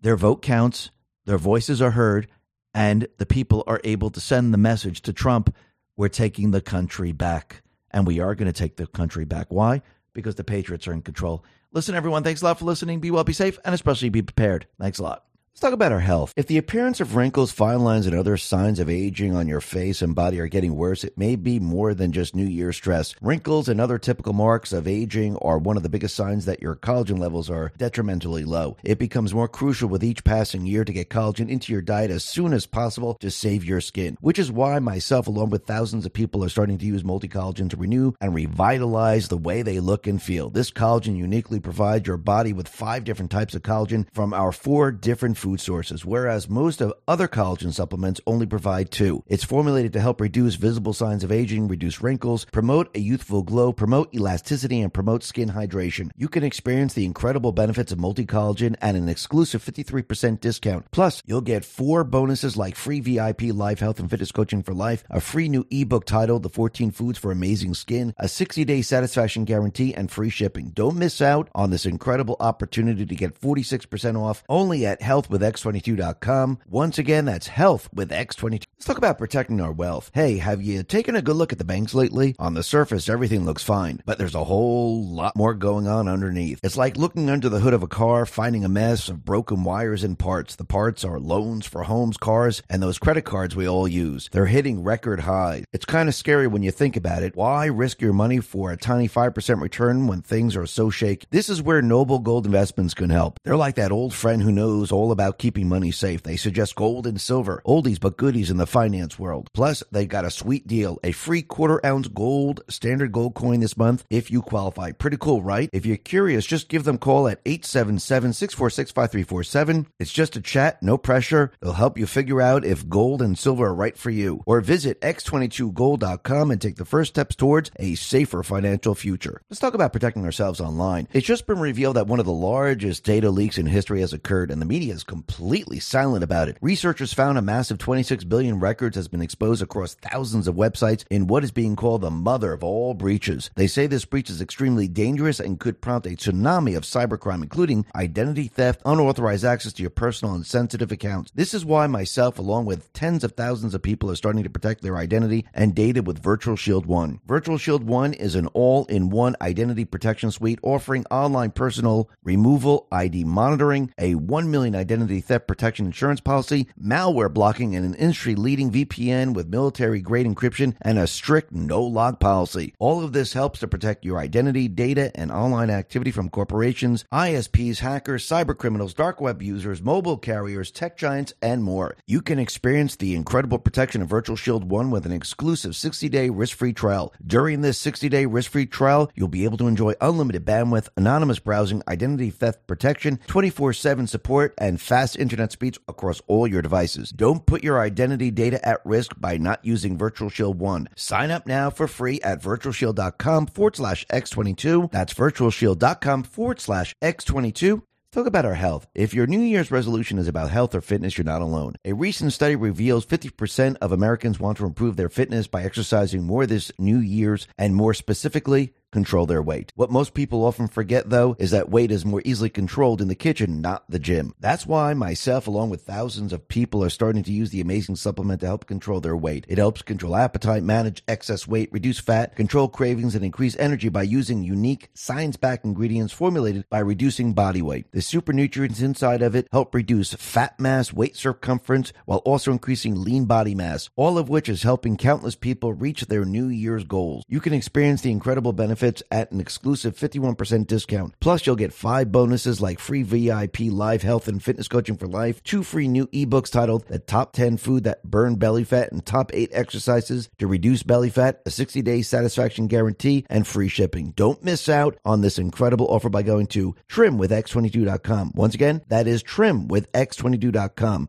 their vote counts, their voices are heard, and the people are able to send the message to Trump we're taking the country back. And we are going to take the country back. Why? Because the Patriots are in control. Listen, everyone, thanks a lot for listening. Be well, be safe, and especially be prepared. Thanks a lot. Let's talk about our health. If the appearance of wrinkles, fine lines, and other signs of aging on your face and body are getting worse, it may be more than just New Year stress. Wrinkles and other typical marks of aging are one of the biggest signs that your collagen levels are detrimentally low. It becomes more crucial with each passing year to get collagen into your diet as soon as possible to save your skin, which is why myself, along with thousands of people, are starting to use multi collagen to renew and revitalize the way they look and feel. This collagen uniquely provides your body with five different types of collagen from our four different food sources, whereas most of other collagen supplements only provide two. It's formulated to help reduce visible signs of aging, reduce wrinkles, promote a youthful glow, promote elasticity, and promote skin hydration. You can experience the incredible benefits of multi collagen at an exclusive 53% discount. Plus, you'll get four bonuses like free VIP live health and fitness coaching for life, a free new ebook titled The 14 Foods for Amazing Skin, a 60 day satisfaction guarantee, and free shipping. Don't miss out on this incredible opportunity to get 46% off only at healthwithx22.com. Once again, that's health with X22. Let's talk about protecting our wealth. Hey, have you taken a good look at the banks lately? On the surface, everything looks fine, but there's a whole lot more going on underneath. It's like looking under the hood of a car, finding a mess of broken wires and parts. The parts are loans for homes, cars, and those credit cards we all use. They're hitting record highs. It's kind of scary when you think about it. Why risk your money for a tiny 5% return when things are so shaky? This is where Noble Gold Investments can help. They're like that old friend who knows all about keeping money safe. They suggest gold and silver, oldies but goodies in the finance world. Plus, they got a sweet deal, a free quarter ounce gold standard gold coin this month if you qualify. Pretty cool, right? If you're curious, just give them a call at 877-646-5347. It's just a chat, no pressure. They'll help you figure out if gold and silver are right for you. Or visit x22gold.com and take the first steps towards a safer financial future. Let's talk about protecting ourselves online. It's just been revealed that one of the largest data leaks in history has occurred and the media is completely silent about it. Researchers found a massive 26 billion records has been exposed across thousands of websites in what is being called the mother of all breaches. They say this breach is extremely dangerous and could prompt a tsunami of cybercrime, including identity theft, unauthorized access to your personal and sensitive accounts. This is why myself, along with tens of thousands of people, are starting to protect their identity and data with Virtual Shield One. Virtual Shield One is an all in one identity protection suite offering online personal removal, ID monitoring, a 1 million identity theft protection insurance policy, malware blocking, and an industry leading VPN with military grade encryption and a strict no log policy. All of this helps to protect your identity, data, and online activity from corporations, ISPs, hackers, cyber criminals, dark web users, mobile carriers, tech giants, and more. You can experience the incredible protection of Virtual Shield 1 with an exclusive 60 day risk free trial. During this 60 day risk free trial, you'll be able to enjoy unlimited bandwidth, anonymous browsing, identity theft protection, 24 7 support, and fast internet speeds across all your devices. Don't put your identity data at risk by not using Virtual Shield 1. Sign up now for free at virtualshield.com forward slash X22. That's virtualshield.com forward slash X22 Talk about our health. If your New Year's resolution is about health or fitness, you're not alone. A recent study reveals 50% of Americans want to improve their fitness by exercising more this New Year's and more specifically, control their weight. What most people often forget, though, is that weight is more easily controlled in the kitchen, not the gym. That's why myself, along with thousands of people, are starting to use the amazing supplement to help control their weight. It helps control appetite, manage excess weight, reduce fat, control cravings, and increase energy by using unique, science backed ingredients formulated by reducing body weight. The super nutrients inside of it help reduce fat mass, weight circumference, while also increasing lean body mass, all of which is helping countless people reach their New Year's goals. You can experience the incredible benefits benefits at an exclusive 51% discount. Plus, you'll get five bonuses like free VIP live health and fitness coaching for life, two free new ebooks titled The Top 10 Food That Burn Belly Fat and Top 8 Exercises to Reduce Belly Fat, a 60 day satisfaction guarantee, and free shipping. Don't miss out on this incredible offer by going to trimwithx22.com. Once again, that is trimwithx22.com.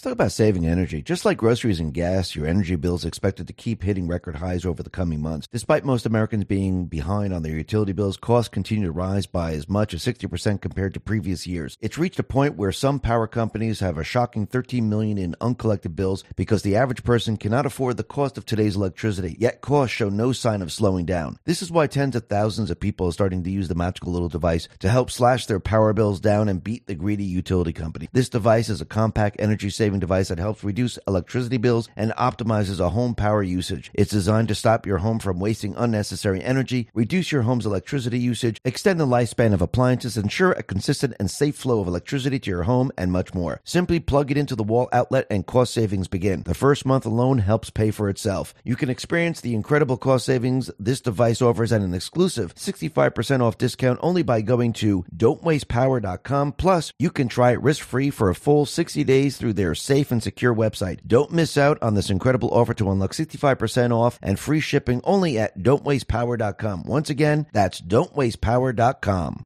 Let's talk about saving energy. Just like groceries and gas, your energy bill is expected to keep hitting record highs over the coming months. Despite most Americans being behind on their utility bills, costs continue to rise by as much as 60% compared to previous years. It's reached a point where some power companies have a shocking 13 million in uncollected bills because the average person cannot afford the cost of today's electricity, yet costs show no sign of slowing down. This is why tens of thousands of people are starting to use the magical little device to help slash their power bills down and beat the greedy utility company. This device is a compact energy saving saving device that helps reduce electricity bills and optimizes a home power usage. It's designed to stop your home from wasting unnecessary energy, reduce your home's electricity usage, extend the lifespan of appliances, ensure a consistent and safe flow of electricity to your home, and much more. Simply plug it into the wall outlet and cost savings begin. The first month alone helps pay for itself. You can experience the incredible cost savings this device offers at an exclusive 65% off discount only by going to don'twastepower.com. Plus, you can try it risk free for a full 60 days through safe and secure website. Don't miss out on this incredible offer to unlock 65% off and free shipping only at don'twastepower.com. Once again, that's don'twastepower.com.